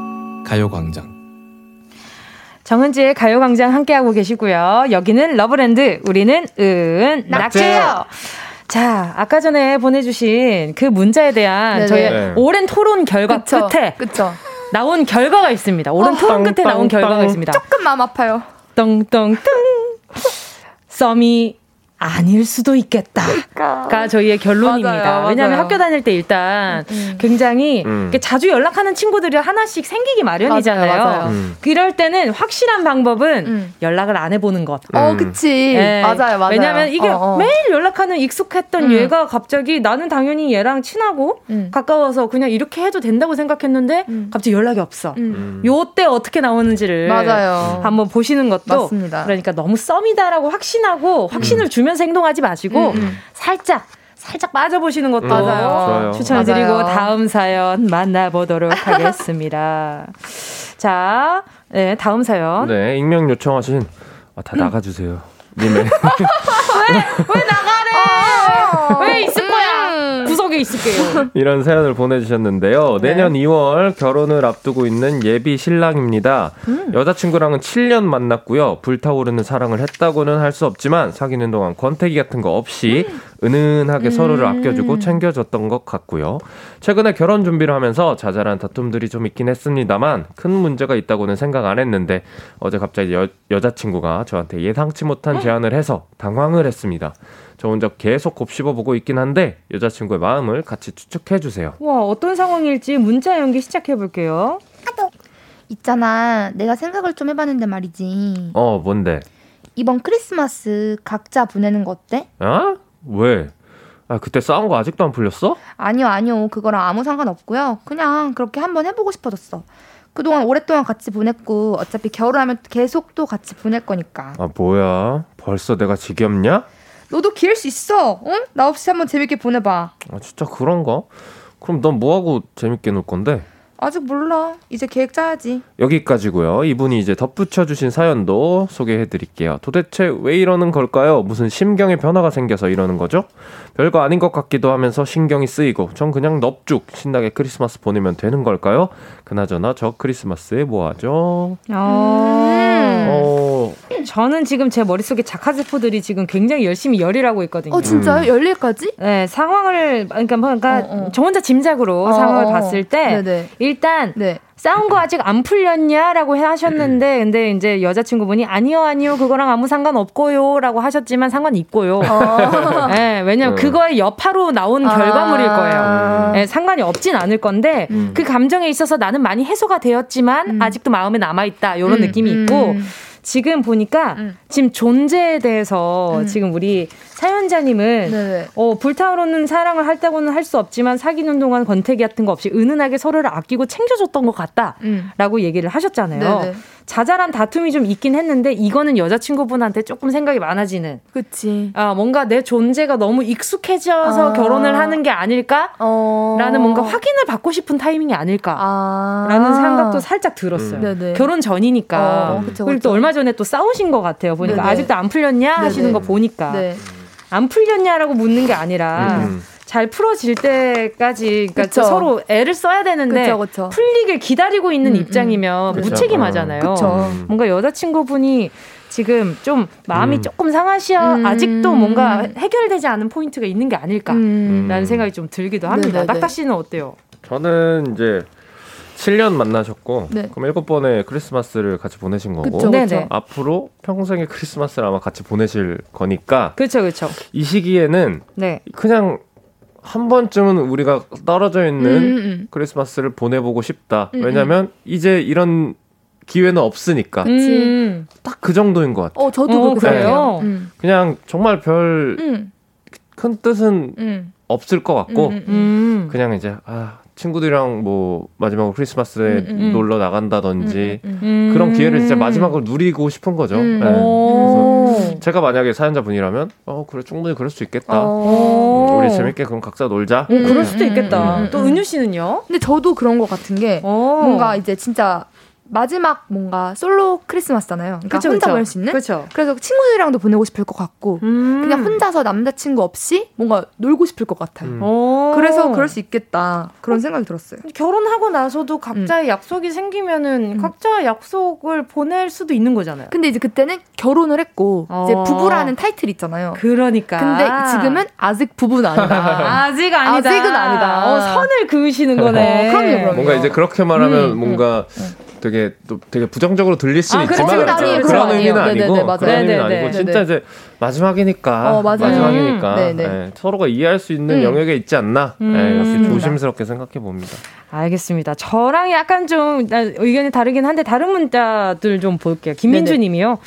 가요광장. 정은지의 가요광장 함께하고 계시고요. 여기는 러브랜드, 우리는 은낙지요. 자, 아까 전에 보내주신 그 문자에 대한 네네. 저희 네. 오랜 토론 결과 그쵸, 끝에 그쵸. 나온 결과가 있습니다. 오랜 어, 토론 끝에 나온 결과가 있습니다. 조금 마음 아파요. 떵떵 떵. 썸이 아닐 수도 있겠다가 그러니까. 저희의 결론입니다. 맞아요, 왜냐하면 맞아요. 학교 다닐 때 일단 음. 음. 굉장히 음. 자주 연락하는 친구들이 하나씩 생기기 마련이잖아요. 맞아요, 음. 그럴 때는 확실한 방법은 음. 연락을 안 해보는 것. 어, 그치. 네. 맞아요, 맞아요. 왜냐하면 이게 어, 어. 매일 연락하는 익숙했던 음. 얘가 갑자기 나는 당연히 얘랑 친하고 가까워서 그냥 이렇게 해도 된다고 생각했는데 갑자기 연락이 없어. 요때 어떻게 나오는지를 맞아요. 한번 보시는 것도 맞습니다. 그러니까 너무 썸이다라고 확신하고 확신을 주면 보면서 행동하지 마시고 음, 음. 살짝 살짝 빠져보시는 것도 맞아요. 추천드리고 맞아요. 다음 사연 만나보도록 하겠습니다. 자, 네, 다음 사연. 네, 익명 요청하신 아, 다 음. 나가주세요. 님의 왜, 왜 나가래? 어. 왜 있을 구석에 있을게요. 이런 사연을 보내주셨는데요. 네. 내년 2월 결혼을 앞두고 있는 예비 신랑입니다. 음. 여자친구랑은 7년 만났고요. 불타오르는 사랑을 했다고는 할 수 없지만 사귀는 동안 권태기 같은 거 없이 음. 은은하게 음. 서로를 아껴주고 챙겨줬던 것 같고요. 최근에 결혼 준비를 하면서 자잘한 다툼들이 좀 있긴 했습니다만 큰 문제가 있다고는 생각 안 했는데 어제 갑자기 여, 여자친구가 저한테 예상치 못한 제안을 해서 당황을 했습니다. 저 혼자 계속 곱씹어보고 있긴 한데 여자친구의 마음을 같이 추측해주세요. 와 어떤 상황일지 문자 연기 시작해볼게요. 있잖아 내가 생각을 좀 해봤는데 말이지. 어 뭔데? 이번 크리스마스 각자 보내는 거 어때? 어? 왜? 아, 그때 싸운 거 아직도 안 풀렸어? 아니요, 아니요. 그거랑 아무 상관없고요. 그냥 그렇게 한번 해보고 싶어졌어. 그동안 오랫동안 같이 보냈고 어차피 겨울하면 계속 또 같이 보낼 거니까. 아, 뭐야? 벌써 내가 지겹냐? 너도 기회일 수 있어. 응? 나 없이 한번 재밌게 보내봐. 아, 진짜 그런가? 그럼 넌 뭐하고 재밌게 놀 건데? 아직 몰라. 이제 계획 짜야지. 여기까지고요. 이분이 이제 덧붙여 주신 사연도 소개해 드릴게요. 도대체 왜 이러는 걸까요? 무슨 심경의 변화가 생겨서 이러는 거죠? 별거 아닌 것 같기도 하면서 신경이 쓰이고 전 그냥 넙죽 신나게 크리스마스 보내면 되는 걸까요? 그나저나 저 크리스마스에 뭐 하죠? 음. 어... 저는 지금 제 머릿속에 자카세포들이 지금 굉장히 열심히 열일하고 있거든요. 어, 진짜요? 음. 열일까지? 네, 상황을 그러니까, 뭐, 그러니까 어, 어. 저 혼자 짐작으로 어, 상황을 어, 어. 봤을 때 네네. 일단 네. 싸운 거 아직 안 풀렸냐라고 하셨는데 근데 이제 여자친구분이 아니요 아니요 그거랑 아무 상관 없고요라고 하셨지만 상관 있고요. 어. 네, 왜냐면 어. 그거의 여파로 나온 아. 결과물일 거예요. 네, 상관이 없진 않을 건데 음. 그 감정에 있어서 나는 많이 해소가 되었지만 음. 아직도 마음에 남아 있다 이런 음. 느낌이 있고. 음. 지금 보니까 음. 지금 존재에 대해서 음. 지금 우리 사연자님은 네네. 어, 불타오르는 사랑을 할 때고는 할 수 없지만 사귀는 동안 권태기 같은 거 없이 은은하게 서로를 아끼고 챙겨줬던 것 같다라고 음. 얘기를 하셨잖아요. 네네. 자잘한 다툼이 좀 있긴 했는데 이거는 여자친구분한테 조금 생각이 많아지는. 그치. 아, 뭔가 내 존재가 너무 익숙해져서 아. 결혼을 하는 게 아닐까? 어. 라는 뭔가 확인을 받고 싶은 타이밍이 아닐까? 아. 라는 생각도 살짝 들었어요. 음. 결혼 전이니까. 어, 그쵸, 그리고 또 얼마 전에 또 싸우신 것 같아요. 보니까 네네. 아직도 안 풀렸냐 하시는 거 보니까. 네. 안 풀렸냐라고 묻는 게 아니라 음. 잘 풀어질 때까지 그러니까 그쵸. 서로 애를 써야 되는데 그쵸, 그쵸. 풀리길 기다리고 있는 음, 음. 입장이면 음. 무책임하잖아요. 뭔가 여자친구분이 지금 좀 마음이 음. 조금 상하시어 음. 아직도 뭔가 해결되지 않은 포인트가 있는 게 아닐까라는 음. 생각이 좀 들기도 합니다. 딱딱 씨는 어때요? 저는 이제 7년 만나셨고 네. 그럼 일곱 번의 크리스마스를 같이 보내신 거고 그쵸, 그쵸. 앞으로 평생의 크리스마스를 아마 같이 보내실 거니까 그렇죠 그렇죠 이 시기에는 네. 그냥 한 번쯤은 우리가 떨어져 있는 음, 음, 음. 크리스마스를 보내보고 싶다. 음, 왜냐면 음. 이제 이런 기회는 없으니까. 음. 딱그 정도인 것 같아요. 어, 저도 어, 그래요. 네. 그냥 정말 별큰 뜻은 없을 것 같고, 그냥 이제, 아, 친구들이랑 뭐 마지막으로 크리스마스에 음, 음, 음. 놀러 나간다든지 음, 음, 음. 그런 기회를 진짜 마지막으로 누리고 싶은 거죠. 네. 그래서 제가 만약에 사연자 분이라면 어 그래 충분히 그럴 수 있겠다. 우리 재밌게 그럼 각자 놀자. 그럴 수도 있겠다. 또 은유 씨는요? 근데 저도 그런 것 같은 게 뭔가 이제 진짜 마지막 뭔가 솔로 크리스마스잖아요. 그러니까 그쵸, 혼자 보낼 수 있는. 그쵸. 그래서 친구들이랑도 보내고 싶을 것 같고 음. 그냥 혼자서 남자친구 없이 뭔가 놀고 싶을 것 같아요. 음. 그래서 그럴 수 있겠다 그런 생각이 들었어요. 결혼하고 나서도 각자의 음. 약속이 생기면은 음. 각자 약속을 보낼 수도 있는 거잖아요. 근데 이제 그때는 결혼을 했고 어. 이제 부부라는 타이틀 있잖아요. 그러니까. 근데 지금은 아직 부부는 아니다. 아직 아니다. 아직은 아니다. 어, 선을 그으시는 거네. 어, 그럼요, 그럼요. 뭔가 이제 그렇게 말하면 음, 뭔가 되게 또 되게 부정적으로 들릴 수는 아, 있지만 그렇죠. 그런 의미는 아니고 네네, 그런 의미는 네네, 아니고 진짜 이제 마지막이니까 어, 마지막이니까 음, 네, 서로가 이해할 수 있는 음. 영역에 있지 않나 음. 네, 이렇게 조심스럽게 생각해 봅니다. 알겠습니다. 저랑 약간 좀 의견이 다르긴 한데 다른 문자들 좀 볼게요. 김민주님이요.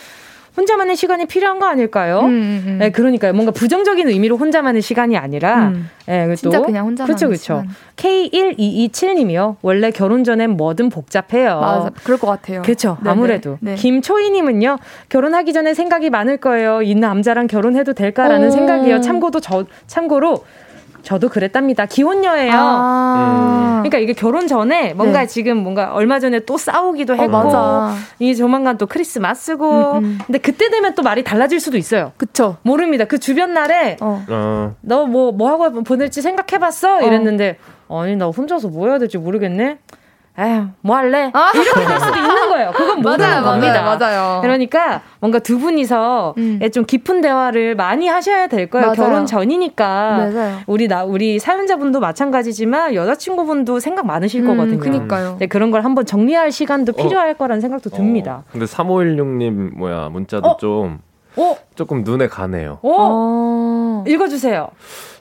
혼자만의 시간이 필요한 거 아닐까요? 음, 음, 음. 네, 그러니까요. 뭔가 부정적인 의미로 혼자만의 시간이 아니라, 음. 네, 진짜 그냥 혼자만. 그렇죠, 그렇죠. K1227님이요. 원래 결혼 전엔 뭐든 복잡해요. 맞아, 그럴 것 같아요. 그렇죠. 아무래도. 네. 김초희님은요. 결혼하기 전에 생각이 많을 거예요. 이 남자랑 결혼해도 될까라는 오. 생각이요. 참고도 저 참고로 저도 그랬답니다. 기혼녀예요. 아~ 그러니까 이게 결혼 전에 뭔가 네. 지금 뭔가 얼마 전에 또 싸우기도 어, 했고 어, 이 조만간 또 크리스마스고 음, 음. 근데 그때 되면 또 말이 달라질 수도 있어요. 그쵸? 모릅니다. 그 주변 날에 어. 어. 너뭐뭐 뭐 하고 보낼지 생각해봤어? 이랬는데 아니 나 혼자서 뭐 해야 될지 모르겠네. 에휴, 뭐 할래? 아. 이렇게 될 수도 있는 거예요. 그건 모르는 맞아요, 겁니다. 맞아요, 맞아요. 그러니까 뭔가 두 분이서 음. 좀 깊은 대화를 많이 하셔야 될 거예요. 맞아요. 결혼 전이니까. 맞아요. 우리 나 우리 사연자분도 마찬가지지만 여자친구분도 생각 많으실 음, 거거든요. 그니까요. 네, 그런 걸 한번 정리할 시간도 어. 필요할 어. 거라는 생각도 듭니다. 어. 근데 3516님 뭐야 문자도 어? 좀 어? 조금 눈에 가네요. 어? 어. 읽어주세요.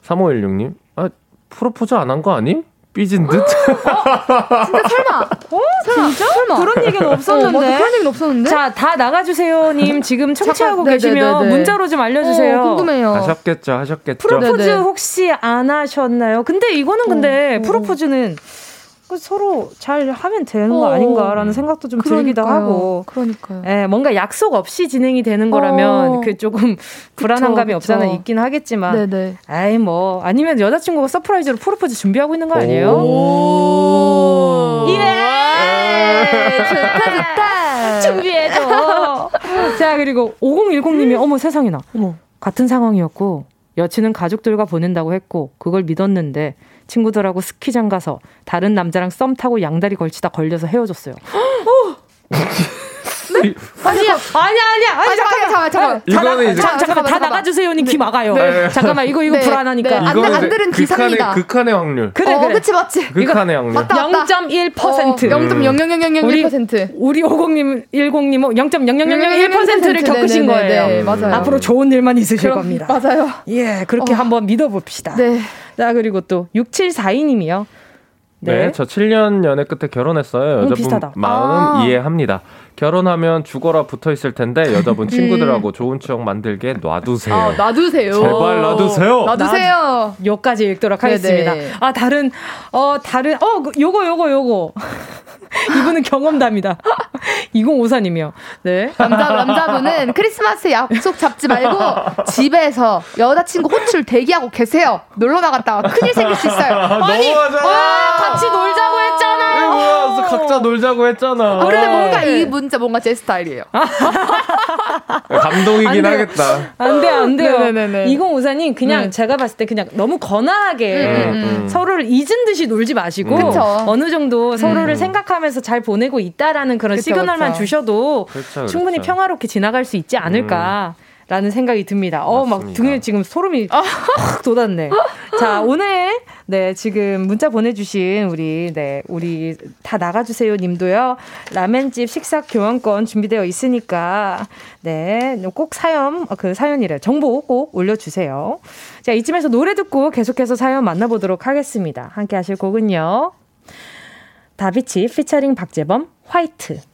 3516님, 아 프로포즈 안 한 거 아님? 삐진 듯? 어? 진짜 설마? 어? 설마? 진짜? 설마? 그런 얘기는 없었는데. 어, 그런 얘기는 없었는데. 자, 다 나가주세요 님 지금 청취하고 잠깐, 계시면 네네네네. 문자로 좀 알려주세요. 어, 궁금해요. 하셨겠죠, 하셨겠죠. 프로포즈 네네. 혹시 안 하셨나요? 근데 이거는 근데 어, 어. 프로포즈는 그 서로 잘 하면 되는 거 어. 아닌가라는 생각도 좀 그러니까요. 들기도 하고. 그러니까요. 예, 뭔가 약속 없이 진행이 되는 거라면 어. 그 조금 불안한 감이 없잖아 있긴 하겠지만. 네네. 에이 뭐 아니면 여자친구가 surprise로 프로포즈 준비하고 있는 거 아니에요? 오. 예. 좋다 좋다. 준비해줘. 자 그리고 5010님이 어머 세상에나. 어머 같은 상황이었고 여친은 가족들과 보낸다고 했고 그걸 믿었는데 친구들하고 스키장 가서 다른 남자랑 썸 타고 양다리 걸치다 걸려서 헤어졌어요. 어? 네? 아니야, 아니야, 아니야, 아니 잠깐만, 잠깐만, 잠깐만. 이거는 이제 잠깐만, 다 나가주세요님 귀 막아요. 네. 잠깐만, 이거 이거 불안하니까. 안, 안 들은 기사입니다. 극한의 확률. 그래, 그래. 그치 맞지. 극한의 확률. 0.1%. 0.00001%. 우리 50님, 10님 0.00001%를 겪으신 거예요. 네, 맞아요. 앞으로 좋은 일만 있으실 겁니다. 맞아요. 예, 그렇게 한번 믿어봅시다. 네. 자, 그리고 또 6742님이요. 네. 네. 저 7년 연애 끝에 결혼했어요. 음, 여자분 음, 마음 아~ 이해합니다. 결혼하면 죽어라 붙어 있을 텐데 여자분 친구들하고 음. 좋은 추억 만들게 놔두세요. 아, 놔두세요. 제발 놔두세요. 놔두세요. 여기까지 읽도록 하겠습니다. 네네. 아 다른 어 다른 어 그, 요거 요거 요거 이분은 경험담이다. 2054님이요. 네. 남자, 남자분은 크리스마스 약속 잡지 말고 집에서 여자친구 호출 대기하고 계세요. 놀러 나갔다가 큰일 생길 수 있어요. 아니, 와, 같이 놀자고 했잖아 요. 각자 놀자고 했잖아. 아, 근데 뭔가 이 문자 뭔가 제 스타일이에요. 감동이긴 안 하겠다. 안 돼요, 안 돼요. 네네네. 2054님, 그냥 네. 제가 봤을 때 그냥 너무 거나하게 음, 음. 음. 서로를 잊은 듯이 놀지 마시고 음. 어느 정도 서로를 음. 생각하면서 잘 보내고 있다라는 그런 그쵸, 시그널만 그쵸. 주셔도 그쵸, 충분히 평화롭게 지나갈 수 있지 않을까. 음. 라는 생각이 듭니다. 어, 막 등에 지금 소름이 아. 확 돋았네. 자, 오늘, 네, 지금 문자 보내주신 우리, 네, 우리 다 나가주세요 님도요. 라멘집 식사 교환권 준비되어 있으니까, 네, 꼭 사연, 어, 그 사연이래. 정보 꼭 올려주세요. 자, 이쯤에서 노래 듣고 계속해서 사연 만나보도록 하겠습니다. 함께 하실 곡은요. 다비치 피처링 박재범 화이트.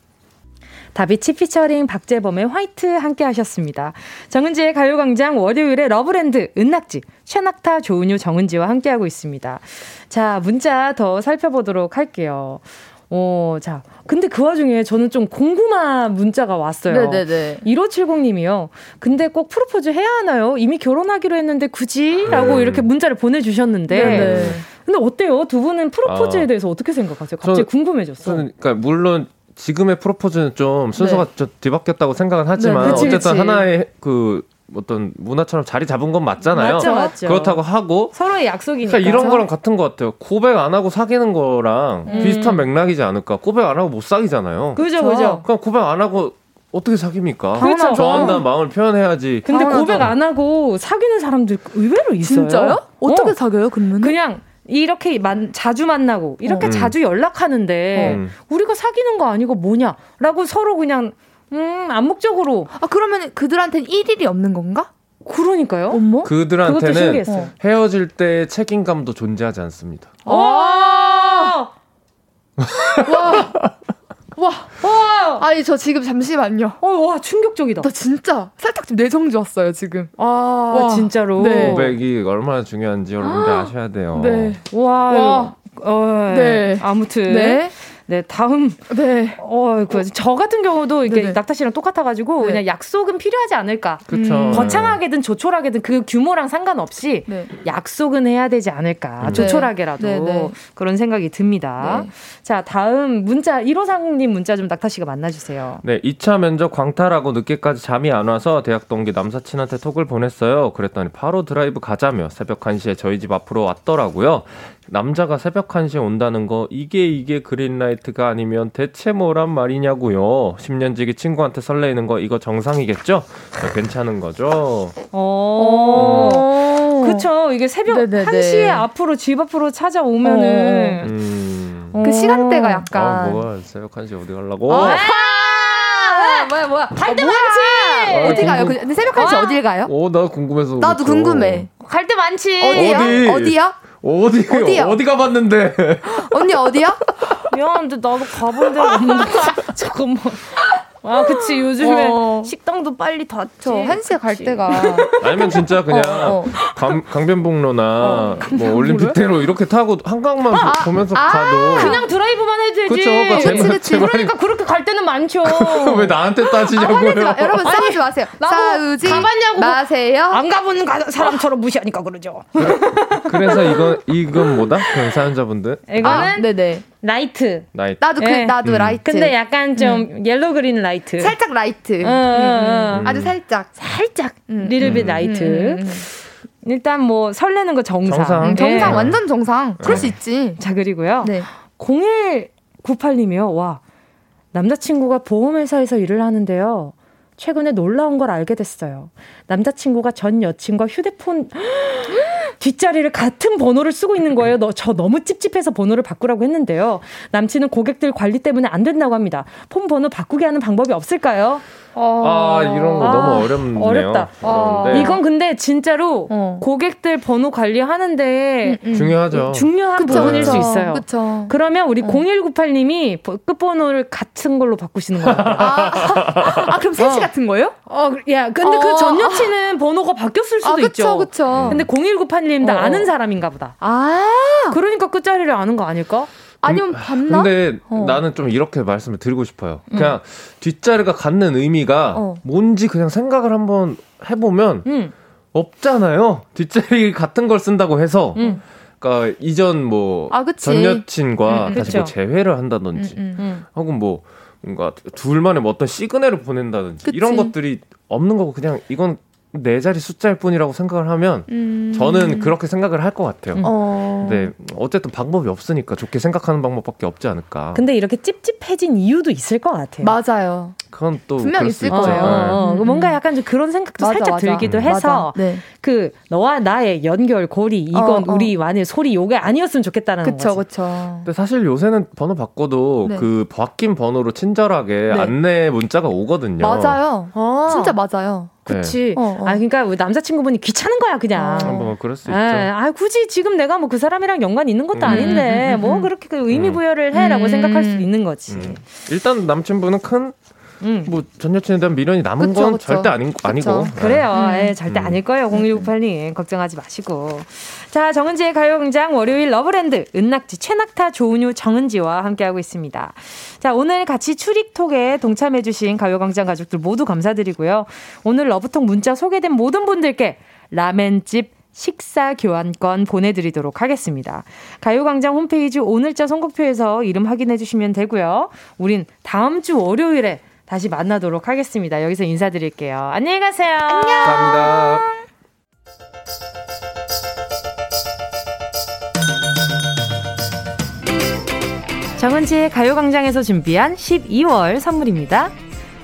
다비치 피처링 박재범의 화이트 함께 하셨습니다. 정은지의 가요광장 월요일에 러브랜드 은낙지 최낙타 조은유 정은지와 함께하고 있습니다. 자 문자 더 살펴보도록 할게요. 어, 자. 근데 그 와중에 저는 좀 궁금한 문자가 왔어요. 네네네. 1570님이요. 근데 꼭 프로포즈 해야 하나요? 이미 결혼하기로 했는데 굳이? 라고 네. 이렇게 문자를 보내주셨는데. 네네. 근데 어때요? 두 분은 프로포즈에 아, 대해서 어떻게 생각하세요? 갑자기 저, 궁금해졌어요. 저는, 그러니까 물론 지금의 프로포즈는 좀 순서가 네. 좀 뒤바뀌었다고 생각은 하지만 네, 그치, 어쨌든 그치. 하나의 그 어떤 문화처럼 자리 잡은 건 맞잖아요. 맞죠, 맞죠. 그렇다고 하고 서로의 약속이니까. 그러니까 이런 거랑 같은 것 같아요. 고백 안 하고 사귀는 거랑 음. 비슷한 맥락이지 않을까. 고백 안 하고 못 사귀잖아요. 그죠, 그죠. 그럼 고백 안 하고 어떻게 사깁니까? 그렇죠. 좋아한다는 마음을 표현해야지. 근데 당연하죠. 고백 안 하고 사귀는 사람들 의외로 있어요. 진짜요? 어떻게 어. 사귀어요, 그러면? 그냥 이렇게 만, 자주 만나고 이렇게 어. 자주 연락하는데 음. 우리가 사귀는 거 아니고 뭐냐라고 서로 그냥 음 암묵적으로 아 그러면 그들한테는 1일이 없는 건가? 그러니까요. 어머? 그들한테는 헤어질 때 책임감도 존재하지 않습니다. 와! 와! 와, 와. 아니 저 지금 잠시만요. 어, 와 충격적이다. 나 진짜 살짝 좀 뇌정지 왔어요 지금. 아, 와, 진짜로. 네. 고백이 얼마나 중요한지 여러분들 아셔야 돼요. 네. 와. 와. 어, 네. 아무튼. 네. 네, 다음. 네. 어, 그, 저 같은 경우도 이게 네 낙타 씨랑 똑같아가지고 네. 그냥 약속은 필요하지 않을까. 그쵸. 음. 거창하게든 조촐하게든 그 규모랑 상관없이 네. 약속은 해야 되지 않을까. 음. 조촐하게라도 네. 네. 그런 생각이 듭니다. 네. 자, 다음 문자 1호상님 문자 좀 낙타 씨가 만나주세요. 네, 2차 면접 광탈하고 늦게까지 잠이 안 와서 대학 동기 남사친한테 톡을 보냈어요. 그랬더니 바로 드라이브 가자며 새벽 1시에 저희 집 앞으로 왔더라고요. 남자가 새벽 1시에 온다는 거 이게 이게 그린라이트가 아니면 대체 뭐란 말이냐고요. 10년 지기 친구한테 설레이는 거 이거 정상이겠죠? 네, 괜찮은 거죠. 어. 그쵸. 이게 새벽 네네네. 1시에 앞으로 집 앞으로 찾아오면은 음. 그 시간대가 약간 아, 뭐야 새벽 1시 어디 가려고? 아, 뭐야 뭐야 갈 때 많지 어, 디 가요? 근데 새벽 1시 어? 딜 가요? 어, 나 궁금해서 나도 그렇죠. 궁금해 갈 때 많지 어디요? 어디? 어디요? 어디 어디요? 어디 가봤는데? 언니 어디야? 미안한데 나도 가본 데가 없는데 잠깐만. 아, 그치. 요즘에 어. 식당도 빨리 닫죠. 한시에 갈 때가. 아니면 진짜 그냥 어, 어. 강, 강변북로나 어. 뭐 올림픽대로 이렇게 타고 한강만 아, 보면서 아, 가도. 그냥 드라이브만 해도 되지. 그쵸. 그치, 그치. 그러니까 그렇게 갈 때는 많죠. 왜 나한테 따지냐고요. 아, 여러분 싸우지 마세요. 싸우지 가봤냐고 마세요. 안 가본 사람처럼 무시하니까 그러죠. 그래, 서 이건, 이건 뭐다? 그럼 사연자분들. 이거는 아, 네네. light. light. 나도 그 네. 나도 음. light. 근데 약간 좀 음. yellow green light. 살짝 light. 어, 어, 어. 아주 살짝. 살짝. little bit light. 일단 뭐 설레는 거 정상. 정상, 정상 네. 완전 정상. 그럴 수 있지. 자 그리고요. 네. 0198님이요. 와 남자친구가 보험회사에서 일을 하는데요. 최근에 놀라운 걸 알게 됐어요. 남자친구가 전 여친과 휴대폰 뒷자리를 같은 번호를 쓰고 있는 거예요. 너, 저 너무 찝찝해서 번호를 바꾸라고 했는데요. 남친은 고객들 관리 때문에 안 된다고 합니다. 폰 번호 바꾸게 하는 방법이 없을까요? 어... 아 이런 거 아, 너무 어렵네요. 어렵다. 아, 이건 근데 진짜로 어. 고객들 번호 관리하는데 음, 음. 중요하죠. 중요한 그쵸, 부분일 그쵸, 수 있어요. 그쵸. 그러면 우리 어. 0198님이 끝번호를 같은 걸로 바꾸시는 거예요. 아, 아, 그럼 셋이 어. 같은 거예요? 어, 야, 근데 그 전 여친은 번호가 바뀌었을 수도 아, 그쵸, 있죠. 그쵸. 근데 0198님 다 어. 아는 사람인가 보다. 아, 그러니까 끝자리를 아는 거 아닐까? 아니면 봤나? 근데 어. 나는 좀 이렇게 말씀을 드리고 싶어요. 그냥 음. 뒷자리가 갖는 의미가 어. 뭔지 그냥 생각을 한번 해보면 음. 없잖아요. 뒷자리 같은 걸 쓴다고 해서. 음. 그러니까 이전 뭐전 아, 여친과 음, 다시 뭐 재회를 한다든지 음, 음, 혹은 뭐 뭔가 둘만의 뭐 어떤 시그널을 보낸다든지 그치. 이런 것들이 없는 거고 그냥 이건 네 자리 숫자일 뿐이라고 생각을 하면 음. 저는 그렇게 생각을 할 것 같아요. 음. 어. 네, 어쨌든 방법이 없으니까 좋게 생각하는 방법밖에 없지 않을까. 근데 이렇게 찝찝해진 이유도 있을 것 같아요. 맞아요. 그건 또 분명 있을 거예요. 네. 어, 음. 뭔가 약간 좀 그런 생각도 맞아, 살짝 맞아. 들기도 음. 해서 네. 그 너와 나의 연결 고리 이건 어, 어. 우리 만의 소리 요게 아니었으면 좋겠다는 그쵸, 거지. 그쵸. 근데 사실 요새는 번호 바꿔도 네. 그 바뀐 번호로 친절하게 네. 안내 문자가 오거든요. 맞아요. 어. 진짜 맞아요. 그치. 네. 어, 어. 아, 그러니까 남자친구분이 귀찮은 거야, 그냥. 어, 뭐, 그럴 수 있죠. 아, 굳이 지금 내가 뭐 그 사람이랑 연관 있는 것도 음. 아닌데, 음, 음, 뭐 음. 그렇게 그 의미부여를 해 라고 음. 생각할 수 있는 거지. 음. 일단 남친분은 큰 음. 뭐전 여친에 대한 미련이 남은 그쵸, 건 그쵸. 절대 아닌, 아니고. 그래요. 음. 예, 절대 음. 아닐 거예요. 0168님. 걱정하지 마시고. 자, 정은지의 가요광장 월요일 러브랜드 은낙지 최낙타 조은유 정은지와 함께하고 있습니다. 자, 오늘 같이 추릭톡에 동참해주신 가요광장 가족들 모두 감사드리고요. 오늘 러브톡 문자 소개된 모든 분들께 라멘집 식사 교환권 보내드리도록 하겠습니다. 가요광장 홈페이지 오늘자 선곡표에서 이름 확인해 주시면 되고요. 우린 다음 주 월요일에 다시 만나도록 하겠습니다. 여기서 인사드릴게요. 안녕히 가세요. 안녕. 감사합니다. 정은지의 가요광장에서 준비한 12월 선물입니다.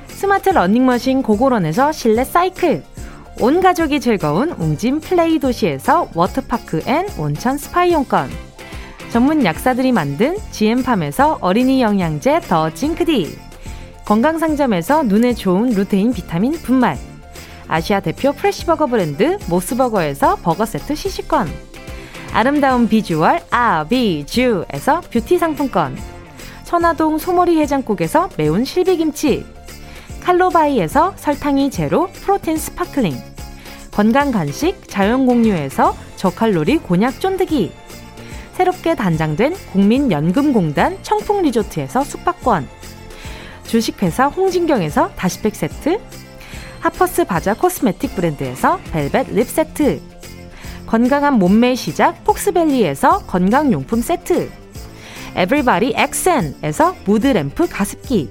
스마트 러닝머신 고고런에서 실내 사이클. 온 가족이 즐거운 웅진 플레이 도시에서 워터파크 and 온천 스파이용권. 전문 약사들이 만든 GM팜에서 어린이 영양제 더 징크디. 건강상점에서 눈에 좋은 루테인 비타민 분말. 아시아 대표 fresh 버거 브랜드 모스버거에서 버거 세트 시식권. 아름다운 비주얼 아비주에서 뷰티 상품권. 천화동 소머리 해장국에서 매운 실비김치. 칼로바이에서 설탕이 제로 protein sparkling. 건강 간식 자연공유에서 저칼로리 곤약 쫀득이. 새롭게 단장된 국민연금공단 청풍리조트에서 숙박권 주식회사 홍진경에서 다시팩 세트, 하퍼스 바자 cosmetic 브랜드에서 벨벳 lip 세트, 건강한 몸매의 시작 폭스밸리에서 건강용품 세트, 에블바리 엑센에서 무드램프 가습기,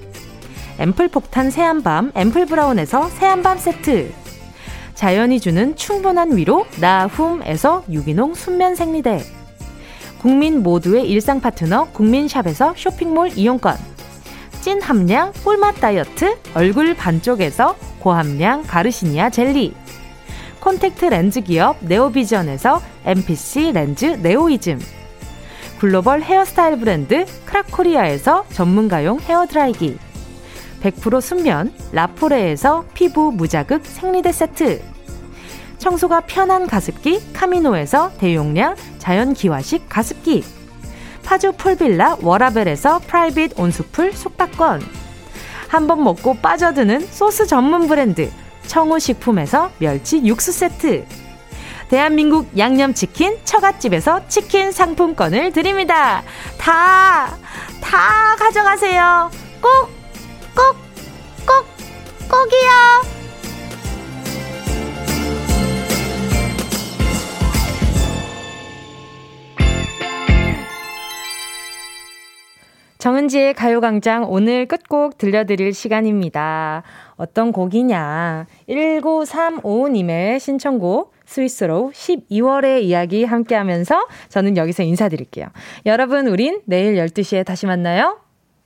앰플 폭탄 새한밤 앰플 브라운에서 새한밤 세트, 자연이 주는 충분한 위로 나훔에서 유기농 순면 생리대, 국민 모두의 일상 파트너 국민샵에서 쇼핑몰 이용권, 찐 함량 꿀맛 다이어트 얼굴 반쪽에서 고함량 가르시니아 젤리. 콘택트 렌즈 기업 네오비전에서 MPC 렌즈 네오이즘. 글로벌 헤어스타일 브랜드 크라코리아에서 전문가용 헤어드라이기. 100% 순면 라포레에서 피부 무자극 생리대 세트. 청소가 편한 가습기 카미노에서 대용량 자연기화식 가습기 파주 풀빌라 워라벨에서 private 온수풀 숙박권 한번 먹고 빠져드는 소스 전문 브랜드 청우식품에서 멸치 육수 세트 대한민국 양념치킨 처갓집에서 치킨 상품권을 드립니다. 다, 다 가져가세요. 꼭, 꼭, 꼭, 꼭이요. 정은지의 가요광장 오늘 끝곡 들려드릴 시간입니다. 어떤 곡이냐. 1935님의 신청곡 스위스로 12월의 이야기 함께 하면서 저는 여기서 인사드릴게요. 여러분, 우린 내일 12시에 다시 만나요.